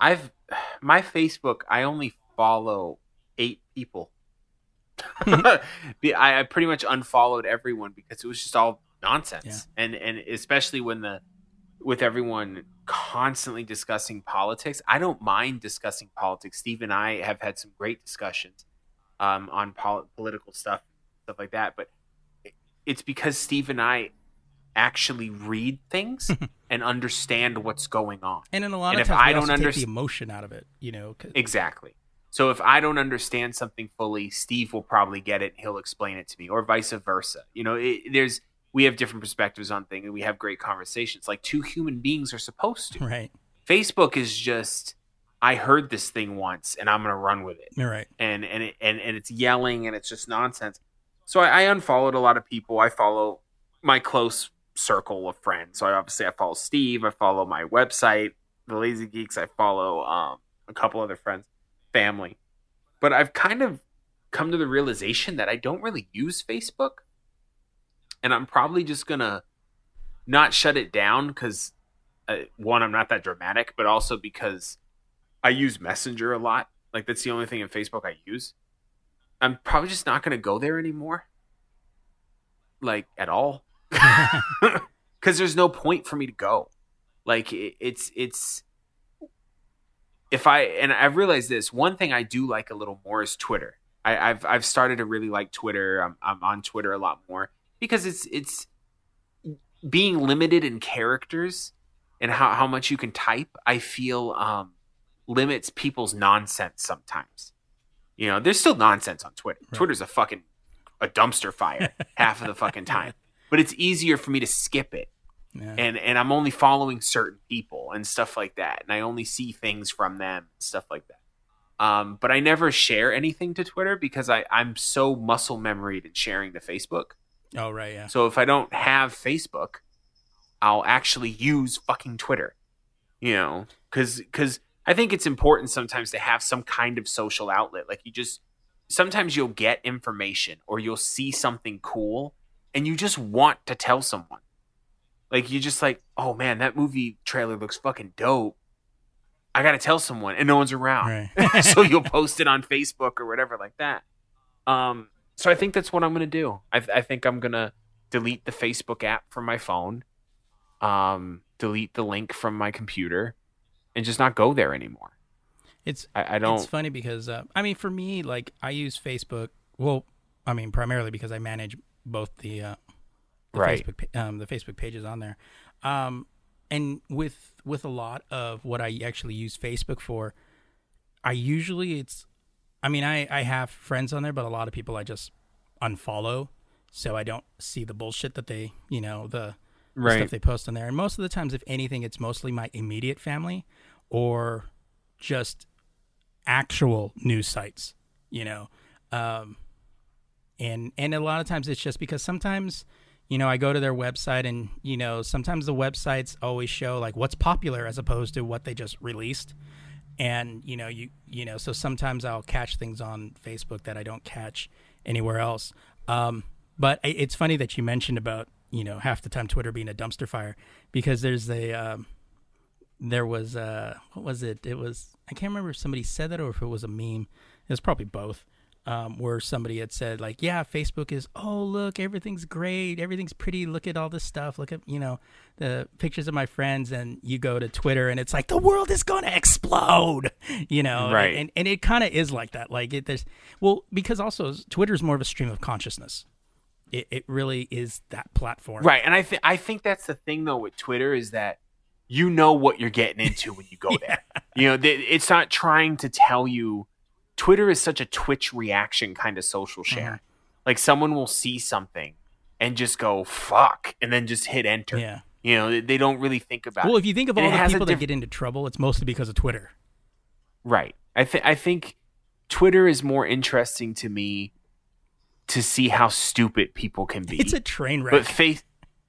Speaker 2: I've my Facebook I only follow 8 people I, pretty much unfollowed everyone because it was just all nonsense, yeah. and and especially when the with everyone constantly discussing politics. I don't mind discussing politics. Steve and I have had some great discussions um, on pol- political stuff, stuff like that. But it's because Steve and I actually read things and understand what's going on.
Speaker 1: And in a lot
Speaker 2: and
Speaker 1: of times, I don't understand the emotion out of it. You know,
Speaker 2: exactly. So if I don't understand something fully, Steve will probably get it. He'll explain it to me, or vice versa. You know, it, there's we have different perspectives on things, and we have great conversations, like two human beings are supposed to.
Speaker 1: Right.
Speaker 2: Facebook is just, I heard this thing once, and I'm gonna run with it.
Speaker 1: Right.
Speaker 2: And and it, and and it's yelling, and it's just nonsense. So I, I unfollowed a lot of people. I follow my close circle of friends. So I obviously I follow Steve. I follow my website, the Lazy Geeks. I follow um, a couple other friends family. But I've kind of come to the realization that I don't really use Facebook. And I'm probably just going to not shut it down because, uh, one, I'm not that dramatic, but also because I use Messenger a lot. Like, that's the only thing in Facebook I use. I'm probably just not going to go there anymore. Like, at all. Because there's no point for me to go. Like, it, it's, it's, if I and I've realized this one thing I do like a little more is Twitter. I, have I've started to really like Twitter. I'm I'm on Twitter a lot more because it's it's being limited in characters and how, how much you can type. I feel um, limits people's nonsense sometimes. You know, there's still nonsense on Twitter. Right. Twitter's a fucking a dumpster fire half of the fucking time, but it's easier for me to skip it yeah. and and I'm only following certain people and stuff like that, and I only see things from them, stuff like that. Um, but I never share anything to Twitter because I I'm so muscle memoried in sharing to Facebook.
Speaker 1: Oh right, yeah.
Speaker 2: So if I don't have Facebook, I'll actually use fucking Twitter. You know, because because I think it's important sometimes to have some kind of social outlet. Like you just sometimes you'll get information or you'll see something cool and you just want to tell someone. Like you just like, oh man, that movie trailer looks fucking dope. I gotta tell someone, and no one's around. Right. so you'll post it on Facebook or whatever like that. Um, so I think that's what I'm gonna do. I, I think I'm gonna delete the Facebook app from my phone, um, delete the link from my computer, and just not go there anymore.
Speaker 1: It's
Speaker 2: I, I don't.
Speaker 1: It's funny because uh, I mean, for me, like I use Facebook. Well, I mean, primarily because I manage both the, uh, the
Speaker 2: Right.
Speaker 1: Facebook um, the Facebook pages on there, um, and with with a lot of what I actually use Facebook for, I usually it's, I mean, I I have friends on there, but a lot of people I just unfollow, so I don't see the bullshit that they you know the, the
Speaker 2: Right.
Speaker 1: stuff they post on there. And most of the times, if anything, it's mostly my immediate family or just actual news sites, you know. Um, and and a lot of times it's just because sometimes, you know, I go to their website and you know sometimes the websites always show like what's popular as opposed to what they just released, and you know you you know so sometimes I'll catch things on Facebook that I don't catch anywhere else. Um, but it's funny that you mentioned about you know half the time Twitter being a dumpster fire because there's a um, there was uh what was it? It was i can't remember if somebody said that or if it was a meme. It was probably both um where somebody had said like yeah facebook is oh look everything's great. Everything's pretty. Look at all this stuff. Look at you know the pictures of my friends. And you go to twitter and it's like the world is going to explode you know?
Speaker 2: Right.
Speaker 1: and and it kind of is like that. Like it there's well because also twitter's more of a stream of consciousness. It, it really is that platform.
Speaker 2: Right, and I think I think that's the thing though with Twitter is that you know what you're getting into when you go there. You know, th- it's not trying to tell you. Twitter is such a Twitch reaction kind of social share.
Speaker 1: Mm-hmm.
Speaker 2: Like someone will see something and just go fuck, and then just hit enter.
Speaker 1: yeah
Speaker 2: You know, they- don't really think about.
Speaker 1: well
Speaker 2: it.
Speaker 1: if you think of
Speaker 2: And
Speaker 1: all the people that get into trouble it's mostly because of twitter
Speaker 2: Right. I think I think Twitter is more interesting to me to see how stupid people can be.
Speaker 1: It's a train wreck.
Speaker 2: But face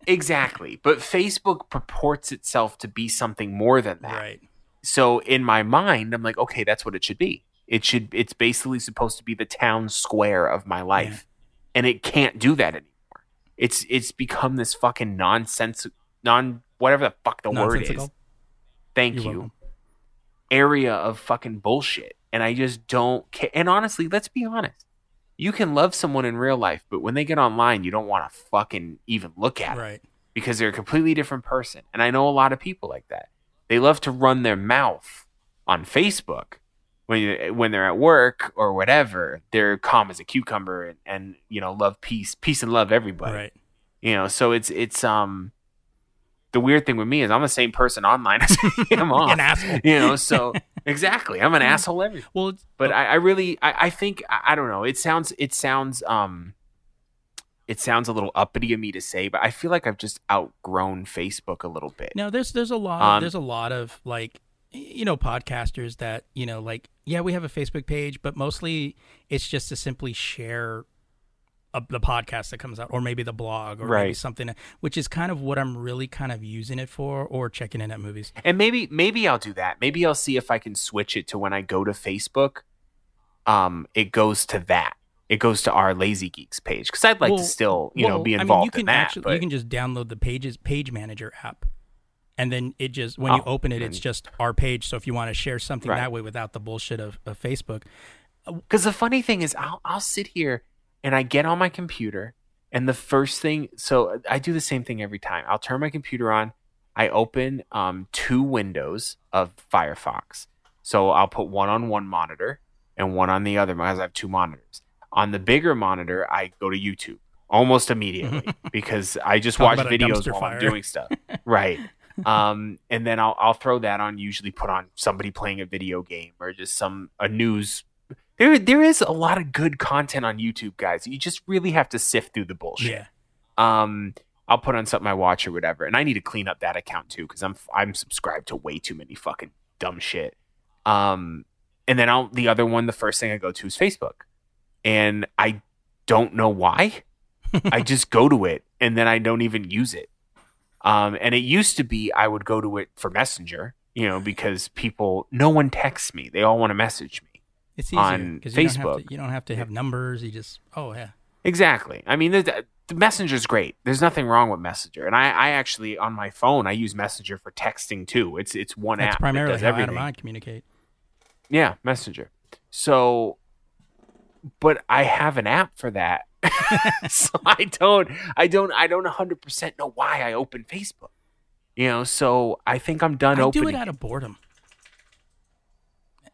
Speaker 2: exactly. But Facebook purports itself to be something more than that.
Speaker 1: right.
Speaker 2: So in my mind, I'm like, okay, that's what it should be. It should it's basically supposed to be the town square of my life. And it can't do that anymore. It's it's become this fucking nonsense non whatever the fuck the word is. Thank
Speaker 1: You're
Speaker 2: you
Speaker 1: welcome.
Speaker 2: area of fucking bullshit. And I just don't care. And honestly, let's be honest. You can love someone in real life, but when they get online, you don't want to fucking even look at them
Speaker 1: Right.
Speaker 2: because they're a completely different person. And I know a lot of people like that. They love to run their mouth on Facebook when when they're at work or whatever. They're calm as a cucumber and, and you know love peace, peace and love everybody.
Speaker 1: Right.
Speaker 2: You know, so it's it's um the weird thing with me is I'm the same person online as I am off.
Speaker 1: An asshole.
Speaker 2: You know, so exactly, I'm an asshole every.
Speaker 1: Well,
Speaker 2: But I, I really, I, I think, I, I don't know. It sounds, it sounds, um, it sounds a little uppity of me to say, but I feel like I've just outgrown Facebook a little bit.
Speaker 1: no, there's there's a lot
Speaker 2: Um,
Speaker 1: there's a lot of like you know podcasters that you know like yeah we have a Facebook page, but mostly it's just to simply share a, the podcast that comes out, or maybe the blog, or maybe something, which is kind of what I'm really kind of using it for, or checking in at movies.
Speaker 2: And maybe, maybe I'll do that. Maybe I'll see if I can switch it to when I go to Facebook. Um, it goes to that. It goes to our Lazy Geeks page because I'd like
Speaker 1: Well-
Speaker 2: to still, you know,
Speaker 1: well,
Speaker 2: be
Speaker 1: I mean,
Speaker 2: involved
Speaker 1: you can
Speaker 2: in that.
Speaker 1: actually
Speaker 2: but-
Speaker 1: you can just download the pages page manager app, and then it just when you
Speaker 2: Oh,
Speaker 1: open it, it's just our page. So if you want to share something
Speaker 2: Right.
Speaker 1: that way without the bullshit of, of Facebook,
Speaker 2: Because the funny thing is, I'll I'll sit here and I get on my computer, and the first thing, so I do the same thing every time. I'll turn my computer on. I open um, two windows of Firefox. So I'll put one on one monitor and one on the other because I have two monitors. On the bigger monitor, I go to YouTube almost immediately because I just
Speaker 1: Talk
Speaker 2: watch videos while
Speaker 1: fire.
Speaker 2: I'm doing stuff. right. Um, and then I'll I'll throw that on. Usually, put on somebody playing a video game or just some a news there there is a lot of good content on YouTube, guys. You just really have to sift through the bullshit.
Speaker 1: yeah,
Speaker 2: Um, I'll put on something I watch or whatever, and I need to clean up that account too because I'm I'm subscribed to way too many fucking dumb shit. Um, and then I'll the other one, the first thing I go to is Facebook, and I don't know why. I just go to it and then I don't even use it. Um, and it used to be I would go to it for Messenger, you know, because people, no one texts me; they all want to message me.
Speaker 1: it's easier
Speaker 2: on
Speaker 1: because you don't
Speaker 2: Facebook.
Speaker 1: to, you don't have to have numbers. You just oh yeah,
Speaker 2: Exactly. I mean, the, the Messenger's great. There's nothing wrong with Messenger, and I, I actually on my phone I use Messenger for texting too. It's it's one
Speaker 1: that's
Speaker 2: app
Speaker 1: primarily
Speaker 2: that does
Speaker 1: how
Speaker 2: everything.
Speaker 1: Adam and I communicate.
Speaker 2: Yeah, Messenger. So, but I have an app for that, so I don't, I don't, I don't 100 percent know why I open Facebook. You know, so I think I'm done
Speaker 1: I do it out of boredom.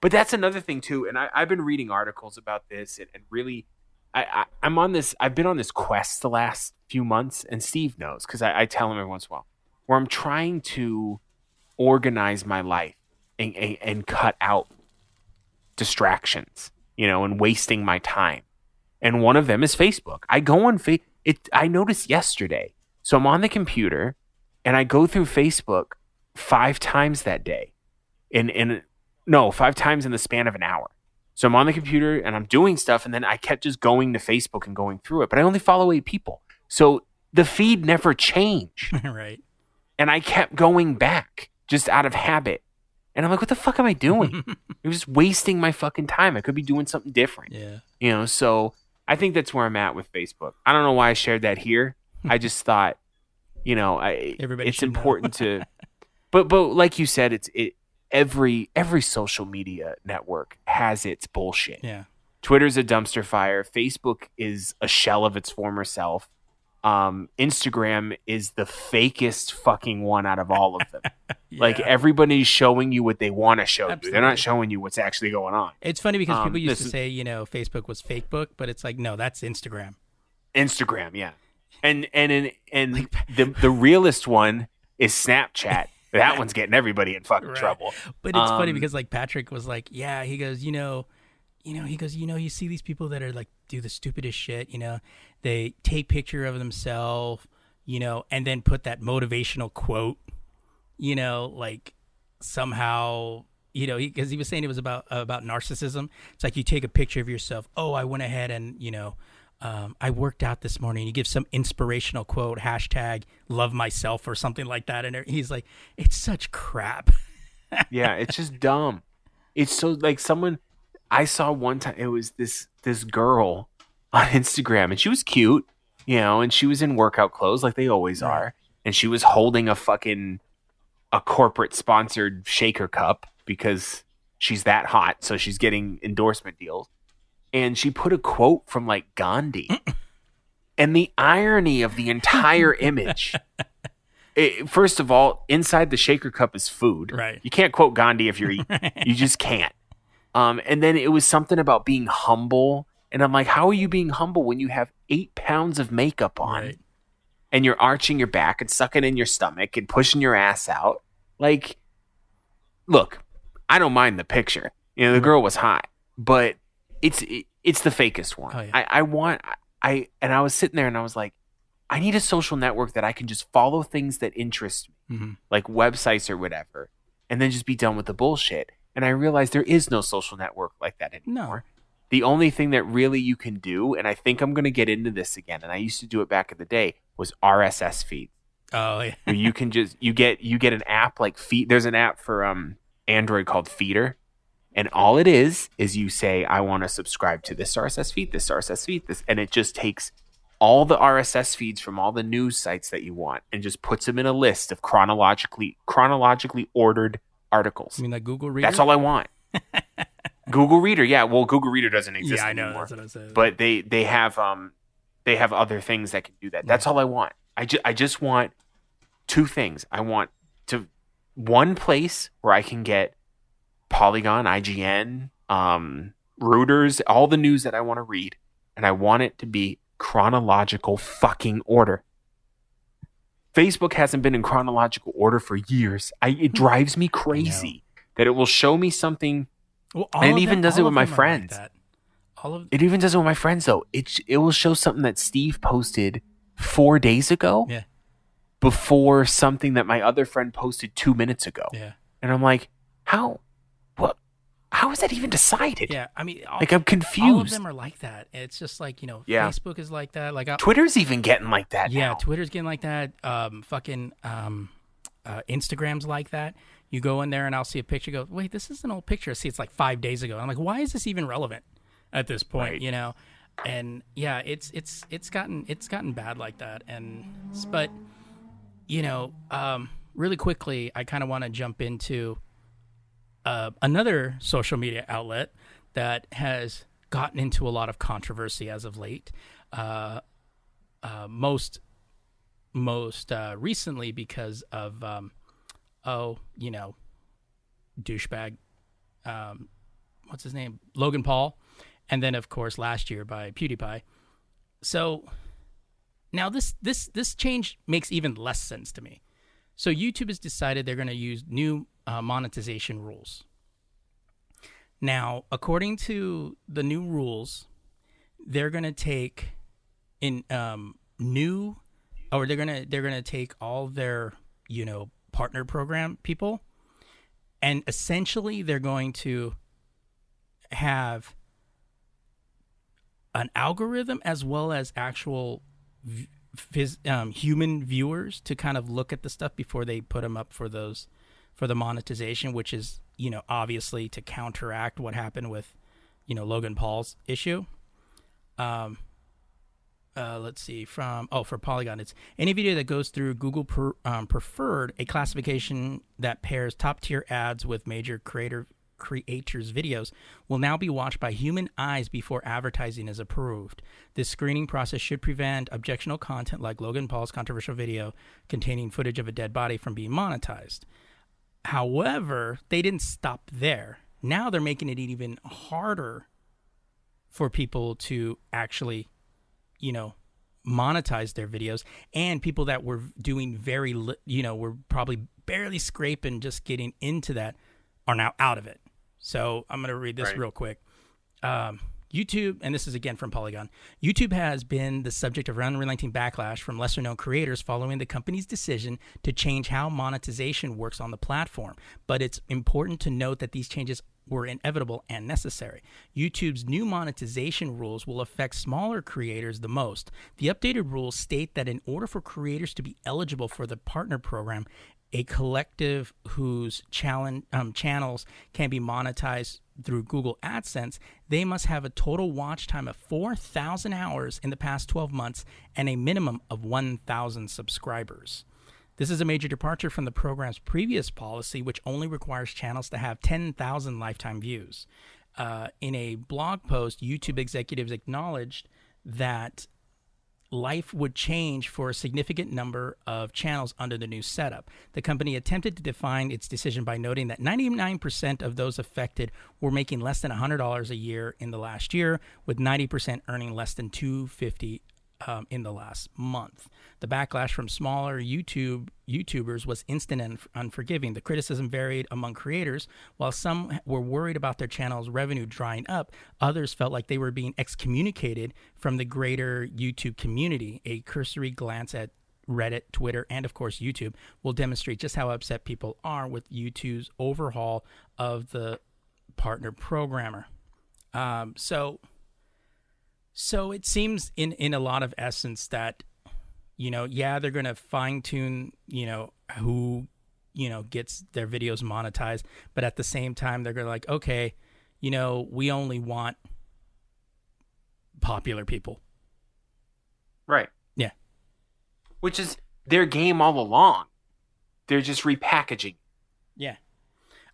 Speaker 2: but that's another thing too. And I, I've been reading articles about this and, and really, I, I, I'm on this. I've been on this quest the last few months, and Steve knows because I, I tell him every once in a while, where I'm trying to organize my life and, and, and cut out distractions, you know, and wasting my time. And one of them is Facebook. I go on fa- it. I noticed yesterday. So I'm on the computer, and I go through Facebook five times that day, in in no five times in the span of an hour. So I'm on the computer and I'm doing stuff, and then I kept just going to Facebook and going through it. But I only follow eight people, so the feed never changed,
Speaker 1: right.
Speaker 2: and I kept going back just out of habit. And I'm like, what the fuck am I doing? it was just wasting my fucking time. I could be doing something different.
Speaker 1: Yeah.
Speaker 2: You know, so I think that's where I'm at with Facebook. I don't know why I shared that here. Hmm. I just thought, you know, I
Speaker 1: Everybody
Speaker 2: it's important to but but like you said, it's it every every social media network has its bullshit.
Speaker 1: Yeah.
Speaker 2: Twitter's a dumpster fire. Facebook is a shell of its former self. Um, Instagram is the fakest fucking one out of all of them. Like everybody's showing you what they want to show you. They're not showing you what's actually going on.
Speaker 1: It's funny because
Speaker 2: Um,
Speaker 1: people used to
Speaker 2: is-
Speaker 1: say, you know, Facebook was fake book, but it's like, no, that's Instagram.
Speaker 2: Instagram, yeah. And and and, and the the realest one is Snapchat. That one's getting everybody in fucking
Speaker 1: Right.
Speaker 2: trouble.
Speaker 1: But it's funny
Speaker 2: Um,
Speaker 1: because like Patrick was like, yeah, he goes, you know, you know, he goes, you know, you see these people that are like do the stupidest shit, you know, they take picture of themselves, you know, and then put that motivational quote, you know, like somehow, you know, because he, was saying it was about about narcissism. It's like you take a picture of yourself. Oh, I went ahead and you know. Um, I worked out this morning. You give some inspirational quote, hashtag love myself or something like that. And he's like, it's such crap.
Speaker 2: yeah, it's just dumb. It's so like someone I saw one time. It was this this girl on Instagram, and she was cute, you know, and she was in workout clothes like they always are, and she was holding a fucking a corporate sponsored shaker cup because she's that hot, so she's getting endorsement deals. And she put a quote from like Gandhi. and the irony of the entire image it, first of all, inside the shaker cup is food.
Speaker 1: Right.
Speaker 2: You can't quote Gandhi if you're eating. You just can't. Um, and then it was something about being humble. And I'm like, how are you being humble when you have eight pounds of makeup on
Speaker 1: Right.
Speaker 2: and you're arching your back and sucking in your stomach and pushing your ass out? Like, look, I don't mind the picture. You know, the girl was hot, but it's it, it's the fakest one.
Speaker 1: Oh, yeah.
Speaker 2: I, I want I and I was sitting there and I was like, I need a social network that I can just follow things that interest me,
Speaker 1: Mhm.
Speaker 2: like websites or whatever, and then just be done with the bullshit. And I realized there is no social network like that anymore. No. The only thing that really you can do, and I think I'm going to get into this again, and I used to do it back in the day, was RSS feeds
Speaker 1: Oh yeah.
Speaker 2: where you can just you get you get an app like feed there's an app for um android called feeder and all it is is you say i want to subscribe to this rss feed this rss feed this and it just takes all the rss feeds from all the news sites that you want and just puts them in a list of chronologically chronologically ordered articles
Speaker 1: I mean, like Google Reader.
Speaker 2: that's all i want google reader yeah well google reader doesn't exist
Speaker 1: Yeah, I know.
Speaker 2: anymore
Speaker 1: That's what I said.
Speaker 2: but they they have um they have other things that can do that. That's all I want. I just I just want two things. I want to one place where I can get Polygon, IGN, um, Reuters, all the news that I want to read, and I want it to be chronological fucking order. Facebook hasn't been in chronological order for years. I, it hmm. drives me crazy that it will show me something
Speaker 1: Well,
Speaker 2: and it even
Speaker 1: them-
Speaker 2: does it with my
Speaker 1: are like
Speaker 2: friends.
Speaker 1: All of
Speaker 2: It even does it with my friends though. It it will show something that Steve posted four days ago
Speaker 1: yeah,
Speaker 2: before something that my other friend posted two minutes ago,
Speaker 1: yeah,
Speaker 2: and I'm like, how, what, how is that even decided?
Speaker 1: yeah. I mean, all,
Speaker 2: Like I'm confused.
Speaker 1: all of them are like that. It's just like you know,
Speaker 2: Yeah.
Speaker 1: Facebook is like that. Like I,
Speaker 2: Twitter's even getting like that.
Speaker 1: yeah,
Speaker 2: now.
Speaker 1: Twitter's getting like that. Um, fucking um, uh, Instagram's like that. You go in there and I'll see a picture. Go, wait, this is an old picture. See, it's like five days ago. I'm like, why is this even relevant at this point?
Speaker 2: Right.
Speaker 1: You know, and yeah, it's it's it's gotten it's gotten bad like that. And but you know, um, really quickly, I kind of want to jump into uh, another social media outlet that has gotten into a lot of controversy as of late. Uh, uh, most most uh, recently because of um, oh you know douchebag um, what's his name, Logan Paul, and then of course last year by PewDiePie. So now this this this change makes even less sense to me. So YouTube has decided they're going to use new uh, monetization rules. Now, according to the new rules, they're going to take in um, new, or they're gonna they're gonna take all their you know partner program people, and essentially they're going to have an algorithm as well as actual um, human viewers to kind of look at the stuff before they put them up for those for the monetization, which is you know obviously to counteract what happened with you know Logan Paul's issue. Um, uh, let's see from oh for Polygon, it's any video that goes through Google per, um, Preferred, a classification that pairs top tier ads with major creator creators' videos will now be watched by human eyes before advertising is approved. This screening process should prevent objectionable content like Logan Paul's controversial video containing footage of a dead body from being monetized. However, they didn't stop there. Now they're making it even harder for people to actually, you know, monetize their videos and people that were doing very, li- you know, were probably barely scraping just getting into that are now out of it. So I'm going to read this
Speaker 2: Right.
Speaker 1: real quick. Um, YouTube, and this is again from Polygon. YouTube has been the subject of unrelenting backlash from lesser known creators following the company's decision to change how monetization works on the platform. But it's important to note that these changes were inevitable and necessary. YouTube's new monetization rules will affect smaller creators the most. The updated rules state that in order for creators to be eligible for the partner program, a collective whose challenge, um, channels can be monetized through Google AdSense, they must have a total watch time of 4,000 hours in the past 12 months and a minimum of 1,000 subscribers. This is a major departure from the program's previous policy, which only requires channels to have 10,000 lifetime views. Uh, in a blog post, YouTube executives acknowledged that life would change for a significant number of channels under the new setup. The company attempted to define its decision by noting that 99% of those affected were making less than $100 a year in the last year, with 90% earning less than 250 um, in the last month. The backlash from smaller YouTube YouTubers was instant and unforgiving. The criticism varied among creators. While some were worried about their channel's revenue drying up, others felt like they were being excommunicated from the greater YouTube community. A cursory glance at Reddit, Twitter, and of course YouTube will demonstrate just how upset people are with YouTube's overhaul of the partner programmer. Um, so so it seems in in a lot of essence that you know, yeah, they're going to fine tune, you know, who, you know, gets their videos monetized, but at the same time they're going to like, okay, you know, we only want popular people.
Speaker 2: Right.
Speaker 1: Yeah.
Speaker 2: Which is their game all along. They're just repackaging.
Speaker 1: Yeah.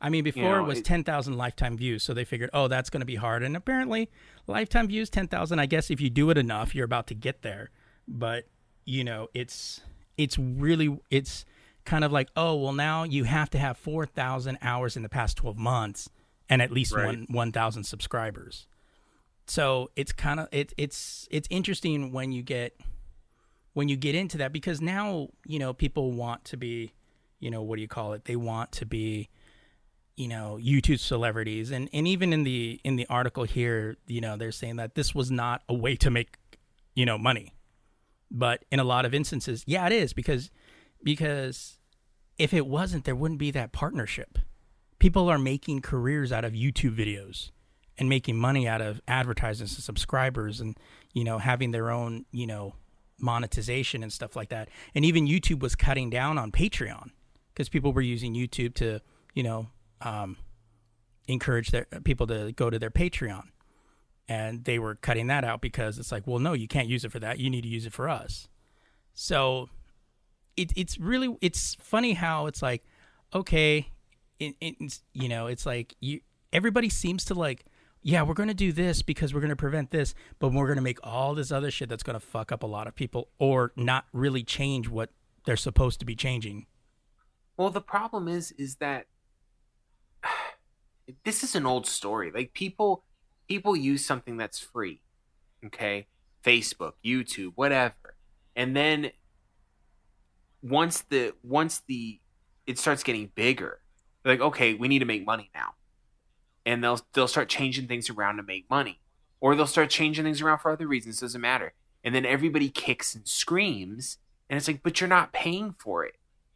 Speaker 1: I mean, before
Speaker 2: know,
Speaker 1: it was
Speaker 2: it-
Speaker 1: 10,000 lifetime views, so they figured, oh, that's going to be hard. And apparently, lifetime views, 10,000, I guess if you do it enough, you're about to get there. But, you know, it's it's really it's kind of like, oh, well now you have to have 4,000 hours in the past 12 months and at least
Speaker 2: Right.
Speaker 1: one 1,000 subscribers. So, it's kind of it, it's it's interesting when you get when you get into that because now, you know, people want to be, you know, what do you call it? They want to be you know YouTube celebrities. And and even in the in the article here you know they're saying that this was not a way to make you know money. But in a lot of instances yeah it is because because if it wasn't there wouldn't be that partnership. People are making careers out of YouTube videos and making money out of advertisements and subscribers and you know having their own you know monetization and stuff like that. And even YouTube was cutting down on Patreon because people were using YouTube to you know um, encourage their people to go to their Patreon, and they were cutting that out because it's like, well, no, you can't use it for that. You need to use it for us. So it, it's really it's funny how it's like, okay, it, you know, it's like you everybody seems to like. Yeah, we're going to do this because we're going to prevent this, but we're going to make all this other shit that's going to fuck up a lot of people or not really change what they're supposed to be changing.
Speaker 2: Well, the problem is is that this is an old story. Like people people use something that's free. Okay? Facebook, YouTube, whatever. And then once the once the it starts getting bigger, like, okay, we need to make money now. And they'll they'll start changing things around to make money. Or they'll start changing things around for other reasons, doesn't matter. And then everybody kicks and screams, and it's like, but you're not paying for it.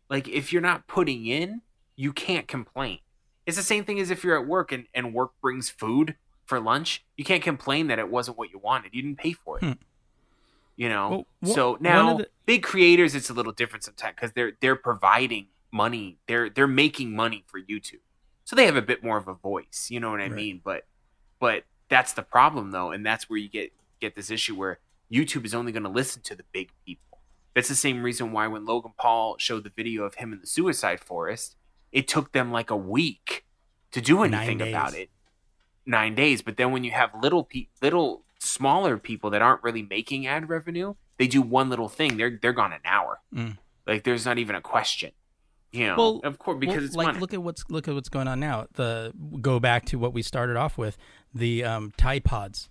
Speaker 2: Like if you're not putting in, you can't complain. It's the same thing as if you're at work and, and work brings food for lunch. You can't complain that it wasn't what you wanted. You didn't pay for it.
Speaker 1: Hmm.
Speaker 2: You know.
Speaker 1: Well, wha-
Speaker 2: so now
Speaker 1: the-
Speaker 2: big creators, it's a little different sometimes because they're they're providing money. They're they're making money for YouTube, so they have a bit more of a voice. You know what I
Speaker 1: Right.
Speaker 2: mean? But but that's the problem though, and that's where you get get this issue where YouTube is only going to listen to the big people. That's the same reason why when Logan Paul showed the video of him in the suicide forest, it took them like a week to do anything about it. Nine days, but then when you have little pe- little smaller people that aren't really making ad revenue, they do one little thing, they're they're gone an hour.
Speaker 1: Mm.
Speaker 2: Like there's not even a question. You know,
Speaker 1: Well,
Speaker 2: of course because
Speaker 1: well,
Speaker 2: it's
Speaker 1: like
Speaker 2: money.
Speaker 1: look at what's look at what's going on now. The go back to what we started off with the um, Tide Pods.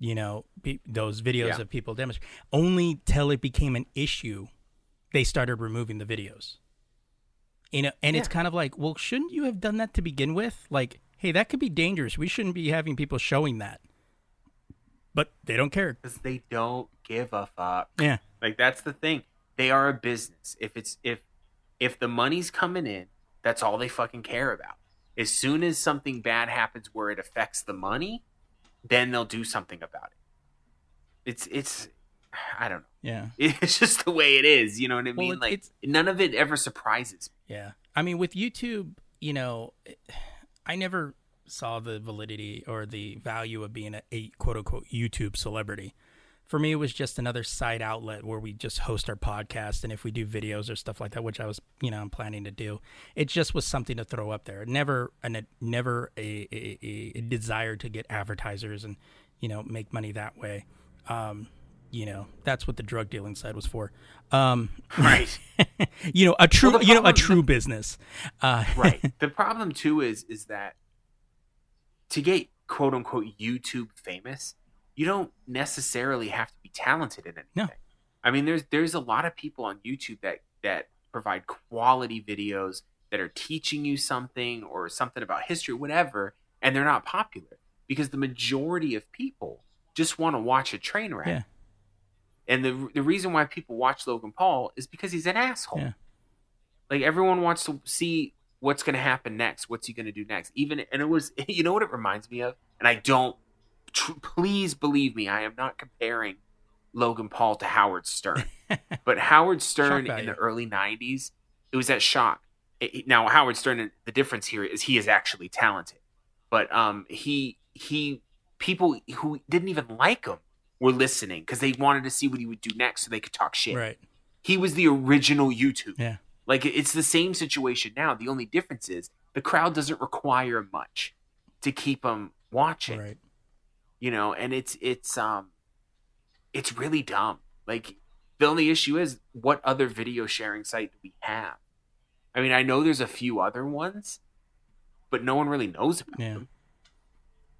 Speaker 1: You know pe- those videos
Speaker 2: Yeah.
Speaker 1: of people demonstrating. Only till it became an issue, they started removing the videos. You know, and it's kind of like, well, shouldn't you have done that to begin with? Like, hey, that could be dangerous. We shouldn't be having people showing that. But they don't care.
Speaker 2: because they don't give a fuck.
Speaker 1: Yeah.
Speaker 2: Like that's the thing. They are a business. If it's if if the money's coming in, that's all they fucking care about. As soon as something bad happens where it affects the money, then they'll do something about it. It's it's I don't know.
Speaker 1: Yeah.
Speaker 2: It's just the way it is. You know what I
Speaker 1: Well,
Speaker 2: mean?
Speaker 1: it-
Speaker 2: like
Speaker 1: it's-
Speaker 2: none of it ever surprises me.
Speaker 1: Yeah. I mean, with YouTube, you know, I never saw the validity or the value of being a, a quote unquote YouTube celebrity. For me, it was just another side outlet where we just host our podcast. And if we do videos or stuff like that, which I was, you know, I'm planning to do, it just was something to throw up there. Never, and never a, a, a, a desire to get advertisers and, you know, make money that way. Um, you know, that's what the drug dealing side was for. Um,
Speaker 2: Right.
Speaker 1: you know, a true,
Speaker 2: Well,
Speaker 1: you know, a true business. Uh,
Speaker 2: right. The problem too is is that to get quote unquote YouTube famous, you don't necessarily have to be talented in anything.
Speaker 1: No.
Speaker 2: I mean, there's there's a lot of people on YouTube that that provide quality videos that are teaching you something or something about history, whatever, and they're not popular because the majority of people just want to watch a train wreck.
Speaker 1: Yeah.
Speaker 2: And the the reason why people watch Logan Paul is because he's an asshole.
Speaker 1: Yeah.
Speaker 2: Like everyone wants to see what's going to happen next. What's he going to do next? Even and it was you know what it reminds me of. And I don't. Tr- please believe me, I am not comparing Logan Paul to Howard Stern. but Howard Stern in the early '90s, it was that shock. It- now Howard Stern, the difference here is he is actually talented, but um, he he people who didn't even like him were listening because they wanted to see what he would do next, so they could talk shit.
Speaker 1: Right.
Speaker 2: He was the original YouTube.
Speaker 1: Yeah.
Speaker 2: Like it's the same situation now. The only difference is the crowd doesn't require much to keep them watching.
Speaker 1: Right.
Speaker 2: You know, and it's it's um it's really dumb. Like the only issue is what other video sharing site do we have? I mean, I know there's a few other ones, but no one really knows about
Speaker 1: Yeah.
Speaker 2: them.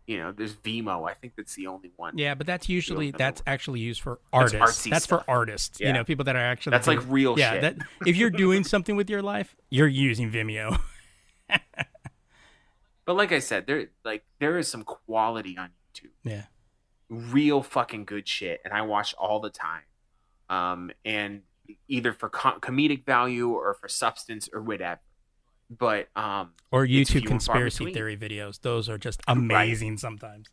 Speaker 2: You know, there's Vimeo. I think that's the only one.
Speaker 1: Yeah, but that's usually that's
Speaker 2: know.
Speaker 1: actually used for
Speaker 2: That's
Speaker 1: artists. That's
Speaker 2: stuff.
Speaker 1: for artists. You know, people that are actually
Speaker 2: That's like real
Speaker 1: yeah,
Speaker 2: shit.
Speaker 1: That, if you're doing something with your life, you're using Vimeo.
Speaker 2: But like I said, there like there is some quality on YouTube.
Speaker 1: yeah.
Speaker 2: real fucking good shit and i watch all the time um and either for co- comedic value or for substance or whatever but um
Speaker 1: Or YouTube conspiracy theory videos. Those are just amazing sometimes.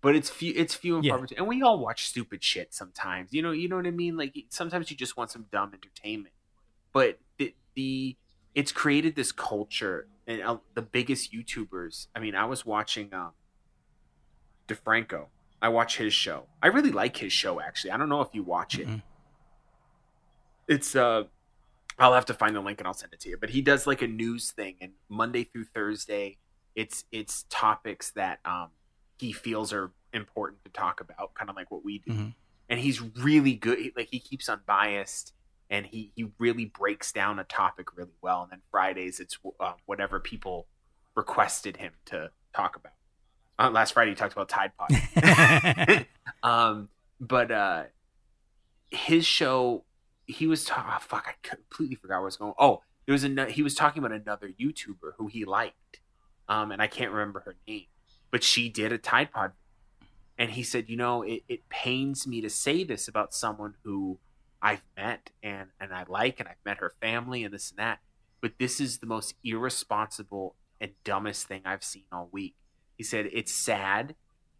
Speaker 2: but it's few it's few and
Speaker 1: Yeah.
Speaker 2: far between. And we all watch stupid shit sometimes. You know you know what i mean? Like sometimes you just want some dumb entertainment. But the, the it's created this culture and uh, the biggest youtubers i mean i was watching um defranco. I watch his show. I really like his show actually. I don't know if you watch it.
Speaker 1: Mm-mm.
Speaker 2: it's uh i'll have to find the link and i'll send it to you but he does like a news thing and monday through thursday it's it's topics that um he feels are important to talk about kind of like what we do
Speaker 1: Mhm.
Speaker 2: and he's really good like he keeps unbiased and he he really breaks down a topic really well and then fridays it's uh, whatever people requested him to talk about. Uh, last Friday, he talked about Tide Pod. um, but uh, his show, he was talking. Oh, fuck, I completely forgot where I was going. Oh, there was a he was talking about another YouTuber who he liked, um, and I can't remember her name, but she did a Tide Pod, and he said, you know, it, it pains me to say this about someone who I've met and and I like, and I've met her family and this and that, but this is the most irresponsible and dumbest thing I've seen all week. He said it's sad,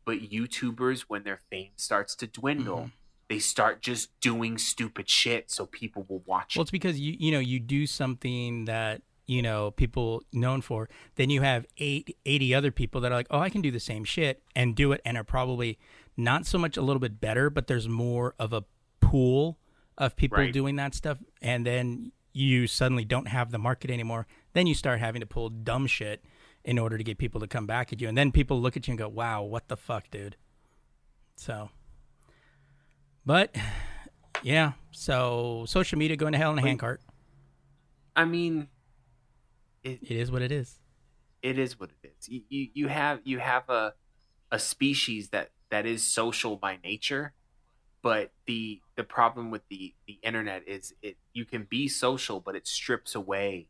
Speaker 2: but YouTubers when their fame starts to dwindle.
Speaker 1: Mm-hmm.
Speaker 2: They start just doing stupid shit so people will watch
Speaker 1: Well, it's because you you know you do something that you know people known for. Then you have eight, 80 other people that are like, oh, I can do the same shit and do it, and are probably not so much a little bit better, but there's more of a pool of people
Speaker 2: Right.
Speaker 1: doing that stuff, and then you suddenly don't have the market anymore. Then you start having to pull dumb shit in order to get people to come back at you, and then people look at you and go, wow, what the fuck, dude. So, but yeah, so social media going to hell in a handcart.
Speaker 2: I mean,
Speaker 1: it, It is what it is.
Speaker 2: it is what it is. You, you, you have you have a a species that that is social by nature, but the the problem with the the internet is it you can be social, but it strips away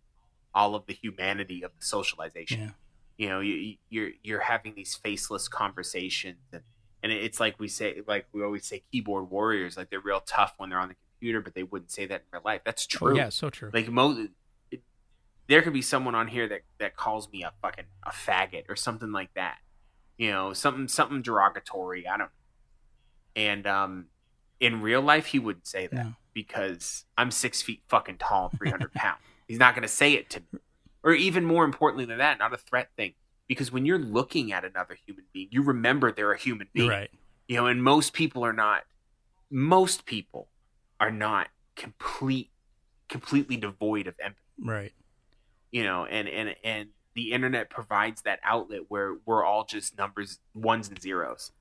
Speaker 2: all of the humanity of the socialization.
Speaker 1: Yeah.
Speaker 2: You know, you- you're you're having these faceless conversations, and and it's like we say, like we always say, keyboard warriors. Like they're real tough when they're on the computer, but they wouldn't say that in real life. That's true.
Speaker 1: yeah, so true.
Speaker 2: Like mo, it, there could be someone on here that that calls me a fucking a faggot or something like that. You know, something something derogatory. I don't. And um, in real life, he wouldn't say that
Speaker 1: No.
Speaker 2: because I'm six feet fucking tall, three hundred pounds. He's not going to say it to me, or even more importantly than that, not a threat thing. Because when you're looking at another human being, you remember they're a human being
Speaker 1: Right.
Speaker 2: you know and most people are not most people are not complete completely devoid of empathy
Speaker 1: Right.
Speaker 2: you know and and and the internet provides that outlet where we're all just numbers ones and zeros